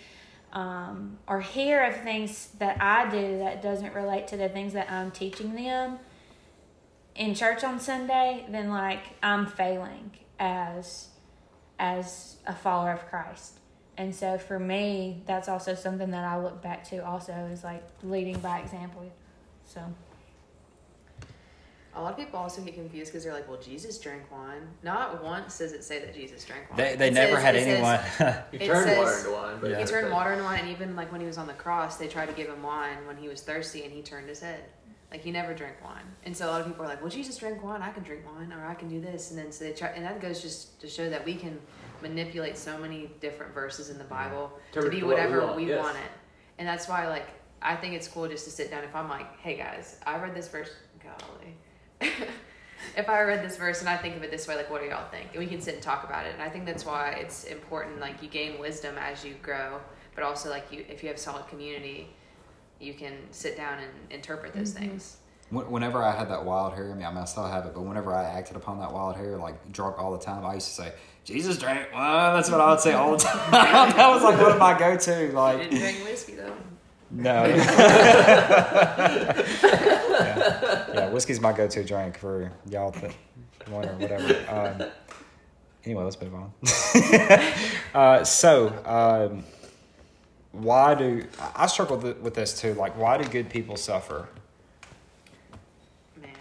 [SPEAKER 4] um, or hear of things that I do that doesn't relate to the things that I'm teaching them in church on Sunday, then like I'm failing as as a follower of Christ. And so for me, that's also something that I look back to also is like leading by example. So
[SPEAKER 6] A lot of people also get confused because they're like, "Well, Jesus drank wine." Not once does it say that Jesus drank wine.
[SPEAKER 2] they they
[SPEAKER 6] It
[SPEAKER 2] never
[SPEAKER 6] says-
[SPEAKER 2] had
[SPEAKER 6] it says-
[SPEAKER 2] anyone.
[SPEAKER 3] He
[SPEAKER 6] It
[SPEAKER 3] turned
[SPEAKER 6] says-
[SPEAKER 3] water into wine. But
[SPEAKER 2] Yeah.
[SPEAKER 6] He turned water into wine, and even like when he was on the cross, they tried to give him wine when he was thirsty, and he turned his head. Like he never drank wine, and so a lot of people are like, "Well, Jesus drank wine. I can drink wine, or I can do this." And then so they try, and that goes just to show that we can manipulate so many different verses in the mm-hmm. Bible
[SPEAKER 3] Turn
[SPEAKER 6] to be
[SPEAKER 3] to what we
[SPEAKER 6] whatever
[SPEAKER 3] want,
[SPEAKER 6] we
[SPEAKER 3] yes.
[SPEAKER 6] want it. And that's why, like, I think it's cool just to sit down. If I'm like, "Hey guys, I read this verse, golly." If I read this verse and I think of it this way, like, what do y'all think? And we can sit and talk about it. And I think that's why it's important. Like, you gain wisdom as you grow, but also like you, if you have solid community, you can sit down and interpret those mm-hmm.
[SPEAKER 2] things. Whenever I had that wild hair, I mean, I, mean, I still have it, but whenever I acted upon that wild hair, like drunk all the time, I used to say, "Jesus drank wine." That's what I would say all the time. that was like one of my go-to.
[SPEAKER 6] You
[SPEAKER 2] Like,
[SPEAKER 6] didn't drink whiskey though.
[SPEAKER 2] No. yeah. yeah, whiskey's my go-to drink for y'all that want or whatever. Um, anyway, let's move on. uh, so, um, why do I I struggle with with this too? Like, why do good people suffer?
[SPEAKER 6] Man,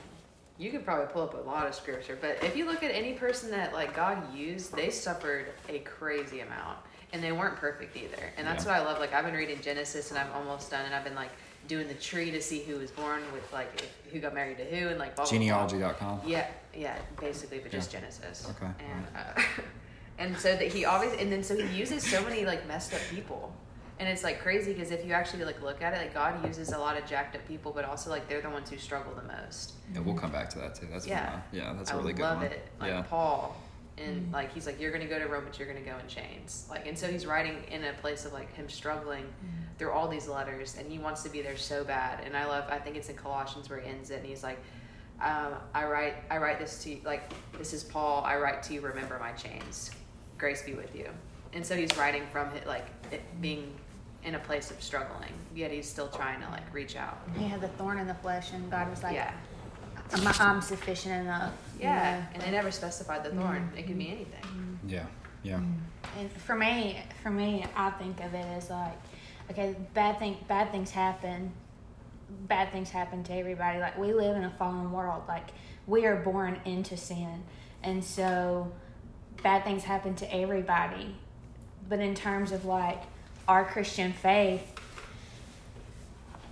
[SPEAKER 6] you could probably pull up a lot of scripture, but if you look at any person that like God used, they suffered a crazy amount, and they weren't perfect either. And that's
[SPEAKER 2] Yeah.
[SPEAKER 6] what I love. Like I've been reading Genesis, and I'm almost done, and I've been like doing the tree to see who was born with like if, who got married to who, and like blah.
[SPEAKER 2] Genealogy.com.
[SPEAKER 6] Yeah, yeah, basically, but just
[SPEAKER 2] Yeah.
[SPEAKER 6] Genesis.
[SPEAKER 2] Okay.
[SPEAKER 6] And uh, and so that he always and then so he uses so many like messed up people, and it's like crazy because if you actually like look at it, like God uses a lot of jacked up people, but also like they're the ones who struggle the most.
[SPEAKER 2] Yeah, we'll come back to that too. That's
[SPEAKER 6] Yeah.
[SPEAKER 2] good. Yeah, that's a
[SPEAKER 6] I
[SPEAKER 2] really good.
[SPEAKER 6] I love
[SPEAKER 2] one.
[SPEAKER 6] it. Like
[SPEAKER 2] yeah.
[SPEAKER 6] Paul, and like he's like, you're gonna go to Rome, but you're gonna go in chains. Like, and so he's writing in a place of like him struggling through all these letters, and he wants to be there so bad. And I love, I think it's in Colossians where he ends it, and he's like, um, I write, I write this to you, like this is Paul. I write to you, remember my chains. Grace be with you. And so he's writing from it, like it being in a place of struggling, yet he's still trying to like reach out.
[SPEAKER 4] he had the thorn in the flesh, and God was like,
[SPEAKER 6] yeah.
[SPEAKER 4] I'm, I'm sufficient enough. you
[SPEAKER 6] Yeah,
[SPEAKER 4] know?
[SPEAKER 6] and they never specified the thorn. It could be mm-hmm. anything.
[SPEAKER 2] Yeah. Yeah. Mm-hmm.
[SPEAKER 4] And for me, for me, I think of it as like, okay, bad thing, bad things happen. Bad things happen to everybody. Like we live in a fallen world. Like we are born into sin, and so bad things happen to everybody. But in terms of like our Christian faith,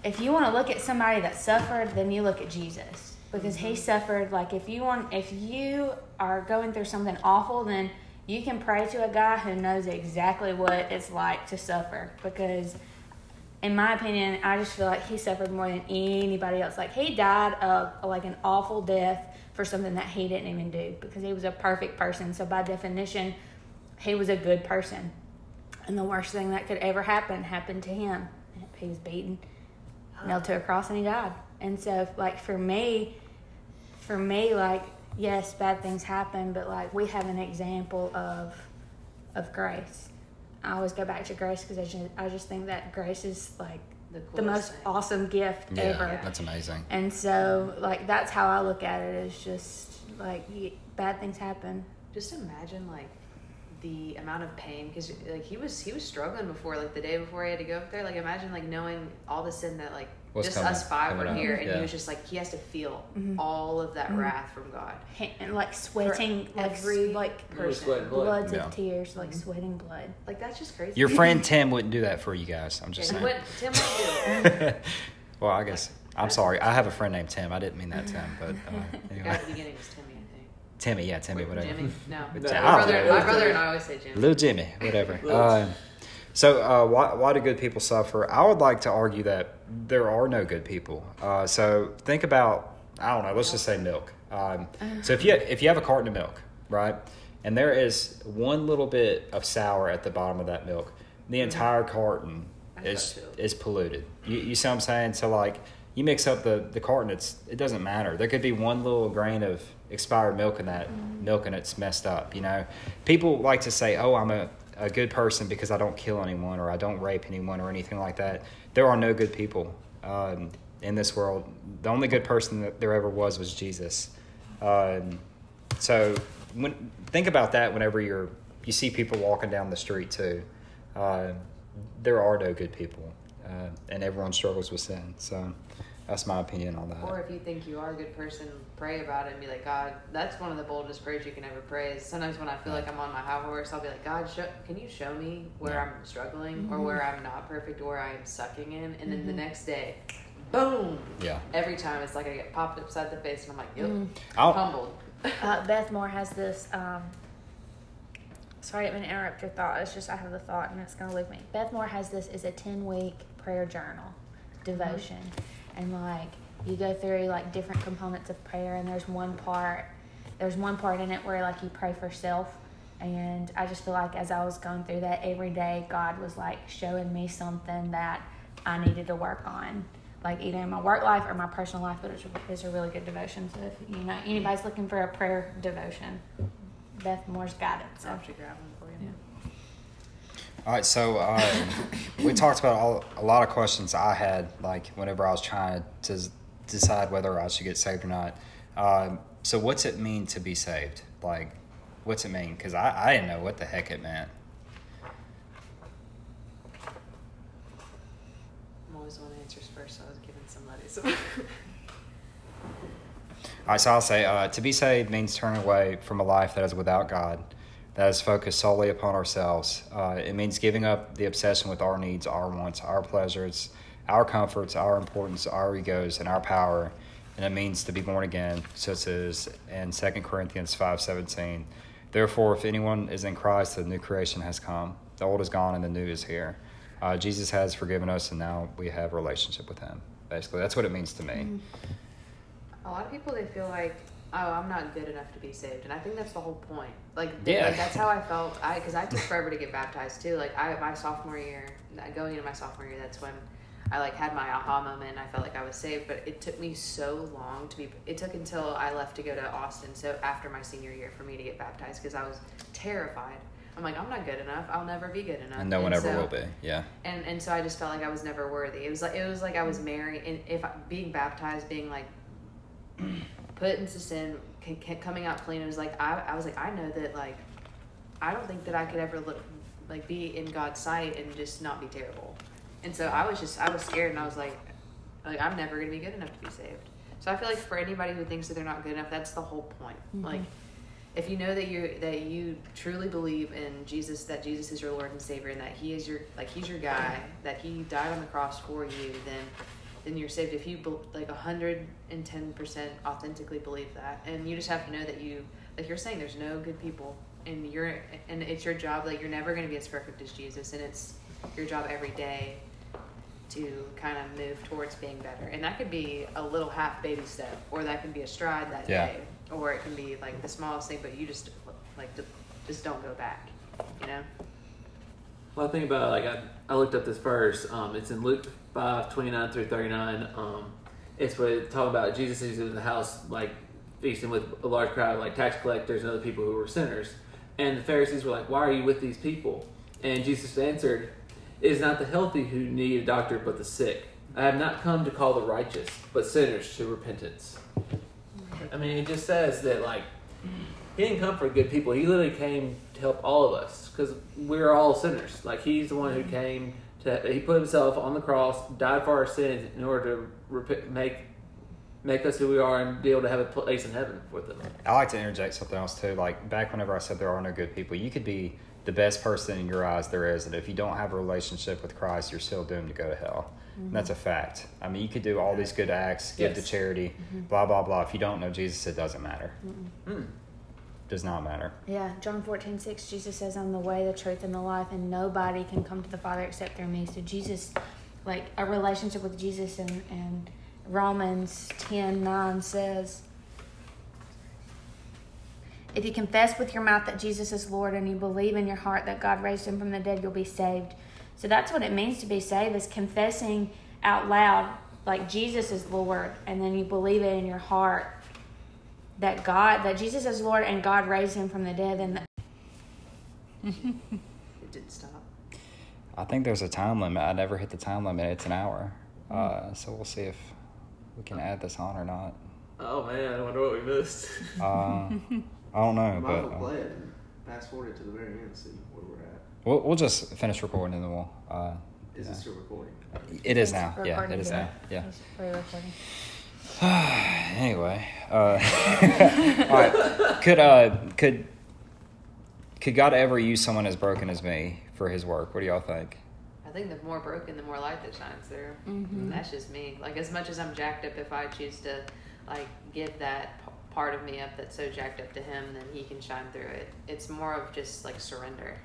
[SPEAKER 4] if you want to look at somebody that suffered, then you look at Jesus because he mm-hmm. suffered. Like if you want, if you are going through something awful, then you can pray to a guy who knows exactly what it's like to suffer. Because, in my opinion, I just feel like he suffered more than anybody else. Like he died of like an awful death for something that he didn't even do because he was a perfect person. So by definition, he was a good person. And the worst thing that could ever happen happened to him. He was beaten, nailed to a cross, and he died. And so, like for me, for me, like yes, bad things happen, but like we have an example of of grace. I always go back to grace because I just I just think that grace is like
[SPEAKER 6] The,
[SPEAKER 4] the most
[SPEAKER 6] thing.
[SPEAKER 4] awesome gift
[SPEAKER 2] Yeah.
[SPEAKER 4] ever.
[SPEAKER 2] That's amazing.
[SPEAKER 4] And so, like that's how I look at it. Is just like y- bad things happen.
[SPEAKER 6] Just imagine like the amount of pain because like he was he was struggling before like the day before he had to go up there. Like imagine like knowing all the sin that like
[SPEAKER 2] What's
[SPEAKER 6] just
[SPEAKER 2] coming-
[SPEAKER 6] us five were
[SPEAKER 2] up,
[SPEAKER 6] here, and
[SPEAKER 2] yeah.
[SPEAKER 6] he was just like he has to feel
[SPEAKER 4] Mm-hmm.
[SPEAKER 6] all of that wrath from God.
[SPEAKER 4] And like sweating, like s-
[SPEAKER 6] every
[SPEAKER 4] like
[SPEAKER 6] person.
[SPEAKER 3] sweating blood.
[SPEAKER 4] bloods
[SPEAKER 2] Yeah.
[SPEAKER 4] of tears, like sweating blood.
[SPEAKER 6] Like that's just crazy.
[SPEAKER 2] Your friend Tim wouldn't do that for you guys. I'm just
[SPEAKER 6] Yeah,
[SPEAKER 2] saying.
[SPEAKER 6] what Tim would do.
[SPEAKER 2] well, I guess I'm sorry. I have a friend named Tim. I didn't mean that Tim, but uh,
[SPEAKER 6] The guy at
[SPEAKER 2] anyway.
[SPEAKER 6] the beginning was Timmy,
[SPEAKER 2] Timmy, yeah, Timmy,
[SPEAKER 6] Wait,
[SPEAKER 2] whatever.
[SPEAKER 6] Jimmy? No.
[SPEAKER 3] No,
[SPEAKER 6] my brother, my brother and I always say Jimmy.
[SPEAKER 2] Little Jimmy, whatever.
[SPEAKER 3] Little
[SPEAKER 2] Um, So, uh, why, why do good people suffer? I would like to argue that there are no good people. Uh, so, think about, I don't know, let's just say milk. Um, so, if you, if you have a carton of milk, right, and there is one little bit of sour at the bottom of that milk, the entire carton is, is polluted. You, you see what I'm saying? So, like, you mix up the, the carton, it's, it doesn't matter. There could be one little grain of expired milk in that milk and it's messed up, you know? People like to say, oh, I'm a, a good person because I don't kill anyone or I don't rape anyone or anything like that. There are no good people um, in this world. The only good person that there ever was was Jesus. Um, so when, think about that whenever you're you see people walking down the street too. Uh, there are no good people, uh, and everyone struggles with sin. So that's my opinion on that.
[SPEAKER 6] Or if you think you are a good person, pray about it and be like, God, that's one of the boldest prayers you can ever pray. Is sometimes when I feel like I'm on my high horse, I'll be like, God, show, can you show me where
[SPEAKER 2] Yeah.
[SPEAKER 6] I'm struggling or where I'm not perfect or where I'm sucking in? And then the next day, boom!
[SPEAKER 2] Yeah.
[SPEAKER 6] Every time it's like I get popped upside the face and I'm like, yep,
[SPEAKER 2] I'll-
[SPEAKER 6] humbled.
[SPEAKER 4] Uh, Beth Moore has this. Um, sorry, I didn't mean to interrupt your thought. It's just I have the thought and it's going to leave me. Beth Moore has this is a ten week prayer journal devotion, and like you go through like different components of prayer, and there's one part. There's one part in it where like you pray for self. And I just feel like as I was going through that every day, God was like showing me something that I needed to work on, like either in my work life or my personal life. But it's, it's a really good devotion. So if you know anybody's looking for a prayer devotion, Beth Moore's got it.
[SPEAKER 6] I'll
[SPEAKER 4] So
[SPEAKER 6] you.
[SPEAKER 2] All right, so um, we talked about all, a lot of questions I had, like whenever I was trying to decide whether I should get saved or not. Um, so, what's it mean to be saved? Like, what's it mean? Because I, I didn't know what the heck it meant.
[SPEAKER 6] I'm always one answers first, so I was giving somebody some.
[SPEAKER 2] All right, so I'll say uh, to be saved means turning away from a life that is without God, that is focused solely upon ourselves. Uh, it means giving up the obsession with our needs, our wants, our pleasures, our comforts, our importance, our egos, and our power. And it means to be born again, such as in 2 Corinthians 5.17. Therefore, if anyone is in Christ, the new creation has come. The old is gone and the new is here. Uh, Jesus has forgiven us, and now we have a relationship with him. Basically, that's what it means to me.
[SPEAKER 6] A lot of people they feel like, oh, I'm not good enough to be saved, and I think that's the whole point. Like,
[SPEAKER 2] Yeah.
[SPEAKER 6] like, that's how I felt. I because I took forever to get baptized too. Like I my sophomore year, uh, going into my sophomore year, that's when I like had my aha moment. and I felt like I was saved, but it took me so long to be. It took until I left to go to Austin, so after my senior year, for me to get baptized because I was terrified. I'm like, I'm not good enough. I'll never be good enough.
[SPEAKER 2] And no one ever
[SPEAKER 6] so-
[SPEAKER 2] will be. Yeah.
[SPEAKER 6] and and so I just felt like I was never worthy. It was like it was like I was married, and if being baptized, being like put into sin, coming out clean, it was like I, I was like I know that like I don't think that I could ever look like be in God's sight and just not be terrible. And so I was just I was scared, and I was like like I'm never gonna be good enough to be saved. So I feel like for anybody who thinks that they're not good enough, that's the whole point. Mm-hmm. Like if you know that you that you truly believe in Jesus, that Jesus is your Lord and Savior, and that He is your like He's your guy, that He died on the cross for you, then then you're saved. If you bel- like hundred and ten percent authentically believe that, and you just have to know that you like you're saying, there's no good people, and you're and it's your job. Like you're never going to be as perfect as Jesus, and it's your job every day to kind of move towards being better. And that could be a little half baby step, or that can be a stride that
[SPEAKER 2] Yeah.
[SPEAKER 6] day, or it can be like the smallest thing, but you just like just don't go back, you know?
[SPEAKER 3] Well, I think about it, like I, I looked up this verse. Um, it's in Luke five twenty nine through thirty nine. Um, it's what it talk about Jesus is in the house like feasting with a large crowd like tax collectors and other people who were sinners. And the Pharisees were like, "Why are you with these people?" And Jesus answered, "It is not the healthy who need a doctor, but the sick. I have not come to call the righteous, but sinners to repentance." I mean, it just says that like he didn't come for good people. He literally came to help all of us because we're all sinners. Like he's the one who came to. He put himself on the cross, died for our sins in order to rep- make make us who we are and be able to have a place in heaven with him.
[SPEAKER 2] I like to interject something else too. Like back whenever I said there are no good people, you could be the best person in your eyes there is, and if you don't have a relationship with Christ, you're still doomed to go to hell. And that's a fact. I mean, you could do all these good acts, give to
[SPEAKER 3] Yes.
[SPEAKER 2] charity, blah blah blah. If you don't know Jesus, it doesn't matter.
[SPEAKER 3] Hmm.
[SPEAKER 2] Does not matter.
[SPEAKER 4] Yeah, John 14, 6, Jesus says, I'm the way, the truth, and the life, and nobody can come to the Father except through me. So, Jesus, like a relationship with Jesus, and, and Romans 10, 9 says, If you confess with your mouth that Jesus is Lord and you believe in your heart that God raised him from the dead, you'll be saved. So, that's what it means to be saved, is confessing out loud, like Jesus is Lord, and then you believe it in your heart that God, that Jesus is Lord and God raised him from the dead, and the-
[SPEAKER 6] It didn't stop.
[SPEAKER 2] I think there's a time limit. I never hit the time limit. It's an hour.
[SPEAKER 3] Hmm.
[SPEAKER 2] Uh, so we'll see if we can add this on or not.
[SPEAKER 3] Oh man, I wonder what we missed.
[SPEAKER 2] Uh, I don't know,
[SPEAKER 5] Might
[SPEAKER 2] but
[SPEAKER 5] well
[SPEAKER 2] uh,
[SPEAKER 5] play it and fast forward it to the very end, see where we're at.
[SPEAKER 2] we'll, we'll just finish recording and then we'll. Uh,
[SPEAKER 5] Is
[SPEAKER 2] yeah.
[SPEAKER 5] this still recording?
[SPEAKER 2] It is now. Yeah, it is now. Yeah.
[SPEAKER 4] It's re-recording.
[SPEAKER 2] anyway, uh, all right. Could uh, could could God ever use someone as broken as me for His work? What do y'all think?
[SPEAKER 6] I think the more broken, the more light that shines through.
[SPEAKER 4] Mhm.
[SPEAKER 6] That's just me. Like as much as I'm jacked up, if I choose to like give that p- part of me up that's so jacked up to him, then he can shine through it. It's more of just like surrender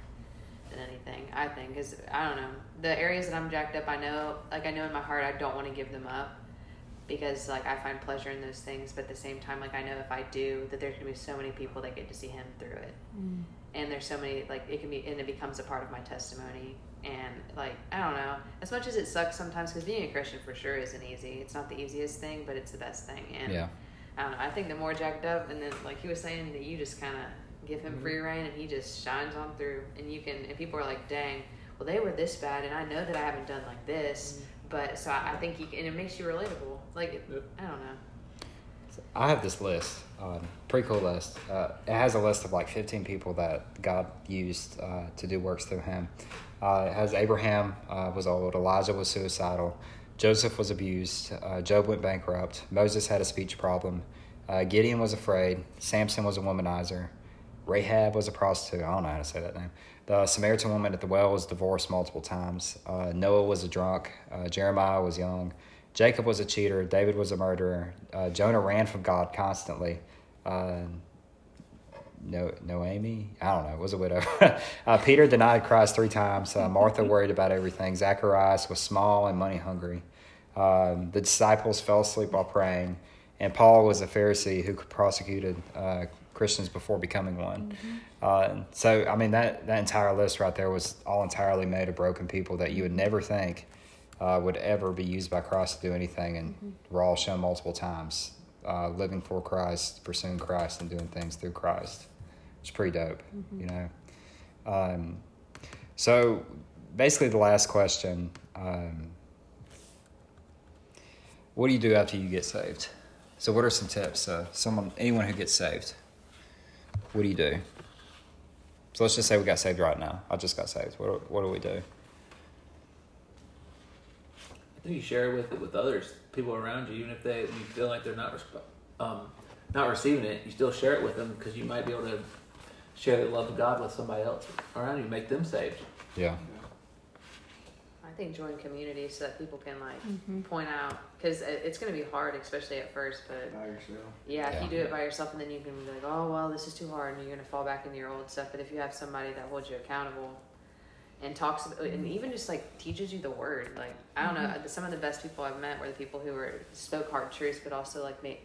[SPEAKER 6] than anything. I think because I don't know the areas that I'm jacked up. I know, like I know in my heart, I don't want to give them up because like I find pleasure in those things. But at the same time, like I know if I do, that there's gonna be so many people that get to see him through it. Mm. And there's so many like it can be and it becomes a part of my testimony. And like i don't know. As much as it sucks sometimes because being a christian for sure isn't easy. It's not the easiest thing but it's the best thing. And
[SPEAKER 2] Yeah.
[SPEAKER 6] i don't know. I think the more jacked up and then like he was saying that you just kind of give him free mm-hmm. rein and he just shines on through. And you can and people are like dang well they were this bad and i know that i haven't done like this. Mm. But so i, I think you and it makes you relatable like
[SPEAKER 3] Yep.
[SPEAKER 6] i don't know
[SPEAKER 2] I have this list, um, pretty cool list. Uh, it has a list of like 15 people that God used uh, to do works through him. Uh, it has Abraham uh, was old, Elijah was suicidal, Joseph was abused, uh, Job went bankrupt, Moses had a speech problem, uh, Gideon was afraid, Samson was a womanizer, Rahab was a prostitute. I don't know how to say that name. The Samaritan woman at the well was divorced multiple times. Noah was a drunk. Jeremiah was young. Jacob was a cheater. David was a murderer. Uh, Jonah ran from God constantly. Uh, no, Noemi, I don't know, was a widow. uh, Peter denied Christ three times. Uh, Martha worried about everything. Zacharias was small and money hungry. Um, the disciples fell asleep while praying, and Paul was a Pharisee who prosecuted uh, Christians before becoming one. Uh, so, I mean, that that entire list right there was all entirely made of broken people that you would never think uh, would ever be used by Christ to do anything, and we're all shown multiple times uh, living for Christ, pursuing Christ, and doing things through Christ. It's pretty dope, you know. Um, so, basically, the last question. Um, what do you do after you get saved? So, what are some tips? Uh, someone, anyone who gets saved, what do you do? So let's just say we got saved right now. I just got saved. What do, what do we do?
[SPEAKER 3] I think you share with it with others, people around you, even if they you feel like they're not resp- um, not receiving it. You still share it with them because you might be able to share the love of God with somebody else around you, make them saved.
[SPEAKER 2] Yeah.
[SPEAKER 6] I think join community so that people can like point out because it's going to be hard, especially at first. But
[SPEAKER 5] By yourself.
[SPEAKER 6] yeah, if
[SPEAKER 2] Yeah.
[SPEAKER 6] you do it by yourself, and then you can be like, oh well, this is too hard, and you're going to fall back into your old stuff. But if you have somebody that holds you accountable and talks about, and even just like teaches you the word, like I don't know, mm-hmm. some of the best people I've met were the people who were spoke hard truths, but also like made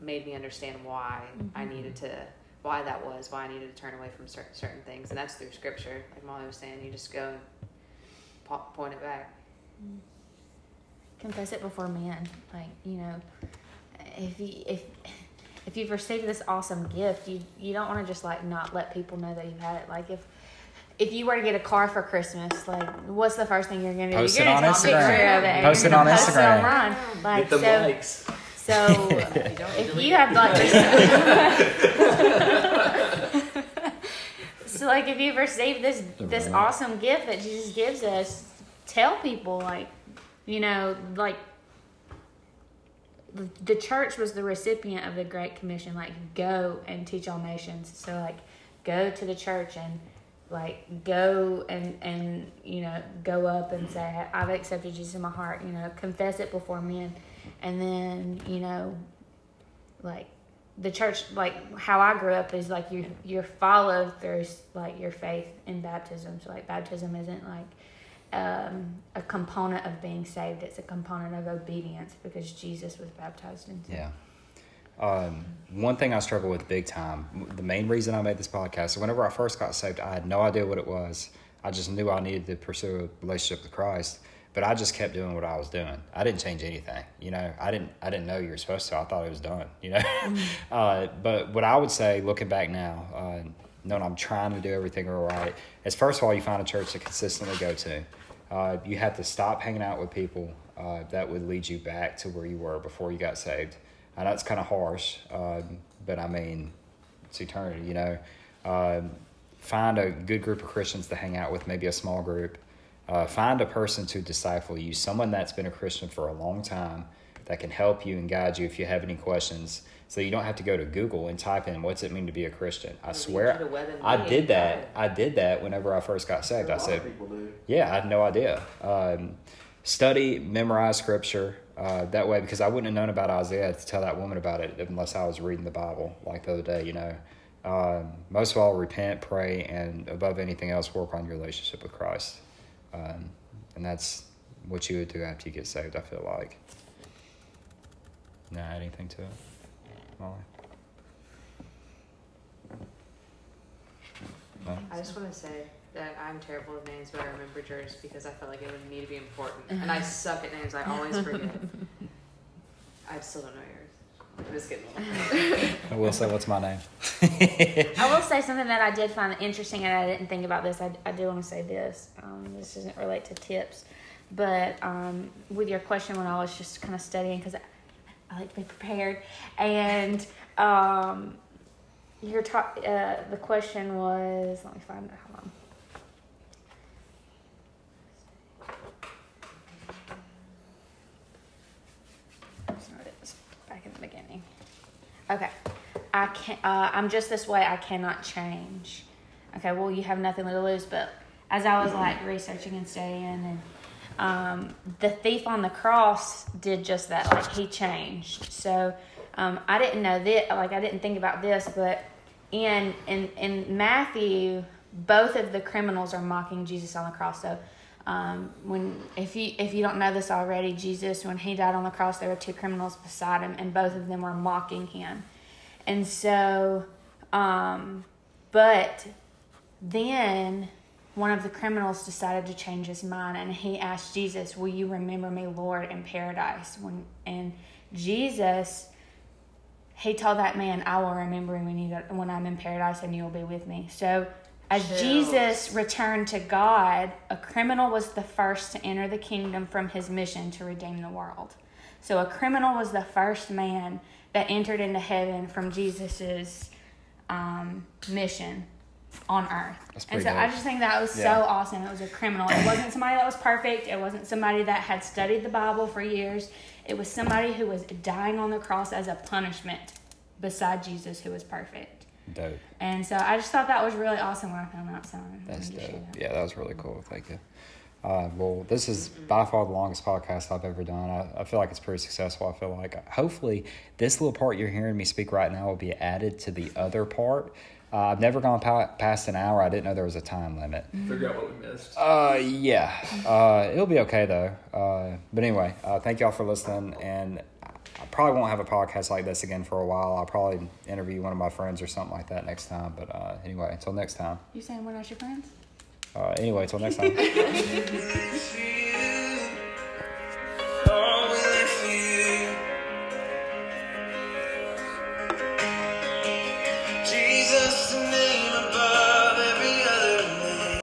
[SPEAKER 6] made me understand why I mm-hmm. needed to. Why that was, why I needed to turn away from certain certain things, and that's through scripture. Like Molly was saying, you just go and po- point it back. Mm-hmm.
[SPEAKER 4] confess it before man, like you know if you if if you've received this awesome gift you you don't want to just like not let people know that you've had it like if if you were to get a car for Christmas, like what's the first thing you're gonna do?
[SPEAKER 2] Post
[SPEAKER 4] you're
[SPEAKER 2] it
[SPEAKER 4] gonna
[SPEAKER 2] on
[SPEAKER 4] take a picture
[SPEAKER 2] Instagram.
[SPEAKER 4] of it and
[SPEAKER 2] Post it on
[SPEAKER 4] gonna post
[SPEAKER 2] Instagram.
[SPEAKER 4] it online. Like
[SPEAKER 3] Get the
[SPEAKER 4] so,
[SPEAKER 3] likes.
[SPEAKER 4] so
[SPEAKER 6] If you don't,
[SPEAKER 4] if
[SPEAKER 6] delete
[SPEAKER 4] you
[SPEAKER 6] it.
[SPEAKER 4] have like so like if you've received this this
[SPEAKER 2] Right.
[SPEAKER 4] awesome gift that jesus gives us tell people like you know like the- the church was the recipient of the great commission like go and teach all nations so like go to the church and like go and and you know go up and say i've accepted jesus in my heart you know confess it before men and then you know like the church, like how I grew up, is like you you're followed through like your faith in baptism. So like baptism isn't like um, a component of being saved; it's a component of obedience because Jesus was baptized into.
[SPEAKER 2] Yeah. Um, one thing I struggle with big time, the main reason I made this podcast, whenever I first got saved, I had no idea what it was. I just knew I needed to pursue a relationship with Christ, but I just kept doing what I was doing. I didn't change anything. You know, I didn't, I didn't know you were supposed to. I thought it was done, you know? uh, but what I would say, looking back now, uh, knowing I'm trying to do everything right, is first of all, you find a church to consistently go to. Uh, you have to stop hanging out with people uh, that would lead you back to where you were before you got saved. I know it's kind of harsh, um, but I mean, it's eternity, you know. Um, find a good group of Christians to hang out with, maybe a small group. Uh, find a person to disciple you, someone that's been a Christian for a long time that can help you and guide you if you have any questions. So you don't have to go to Google and type in what's it mean to be a Christian. I
[SPEAKER 6] Maybe
[SPEAKER 2] swear,
[SPEAKER 6] to the web and
[SPEAKER 2] I did that. I did that whenever I first got saved. I said, yeah, I had no idea. Um, study, memorize scripture. Uh, that way, because I wouldn't have known about Isaiah to tell that woman about it unless I was reading the Bible like the other day, you know. Um, most of all, repent, pray, and above anything else, work on your relationship with Christ. Um, and that's what you would do after you get saved, I feel like. Nah, anything to it? Molly? No?
[SPEAKER 6] I just want to say that I'm terrible with names, but I remember yours because I felt like it would need to be important. And I suck at names. I always forget. I still don't know yours. I'm just kidding.
[SPEAKER 2] I will say, what's my name?
[SPEAKER 4] I will say something that I did find interesting, and I didn't think about this. I, I do want to say this. Um, this doesn't relate to tips, but um, with your question, when I was just kind of studying, because I, I like to be prepared, and um, your top, uh, the question was. Let me find it. Hold on. Sorry, it was back in the beginning. Okay. I can uh, I'm just this way. I cannot change. Okay. Well, you have nothing to lose. But as I was like researching and studying, and um, the thief on the cross did just that. Like he changed. So um, I didn't know that. Like I didn't think about this, but in in in Matthew, both of the criminals are mocking Jesus on the cross. So. Um, when if you if you don't know this already, Jesus when he died on the cross, there were two criminals beside him, and both of them were mocking him. And so, um, but then one of the criminals decided to change his mind and he asked Jesus, Will you remember me, Lord, in paradise? When and Jesus he told that man, I will remember when you when I'm in paradise and you will be with me. So as
[SPEAKER 6] Chills.
[SPEAKER 4] Jesus returned to God, a criminal was the first to enter the kingdom from his mission to redeem the world. So a criminal was the first man that entered into heaven from Jesus's um, mission on earth. And
[SPEAKER 2] pretty
[SPEAKER 4] so I just think that was
[SPEAKER 2] Yeah.
[SPEAKER 4] so awesome. It was a criminal. It wasn't somebody that was perfect. It wasn't somebody that had studied the Bible for years. It was somebody who was dying on the cross as a punishment beside Jesus who was perfect.
[SPEAKER 2] Dope.
[SPEAKER 4] And so I just thought that was really awesome when I found that. So I wanted
[SPEAKER 2] That's dope.
[SPEAKER 4] that.
[SPEAKER 2] Yeah, that was really cool. Thank you. Uh, well, this is by far the longest podcast I've ever done. I, I feel like it's pretty successful. I feel like hopefully this little part you're hearing me speak right now will be added to the other part. Uh, I've never gone pa- past an hour. I didn't know there was a time limit.
[SPEAKER 3] Figure out what we missed.
[SPEAKER 2] Uh, yeah. Uh, it'll be okay though. Uh, but anyway, uh, thank y'all for listening. And I probably won't have a podcast like this again for a while. I'll probably interview one of my friends or something like that next time. But uh, anyway, until next time.
[SPEAKER 4] You saying we're not your friends?
[SPEAKER 2] Uh, anyway, until next time.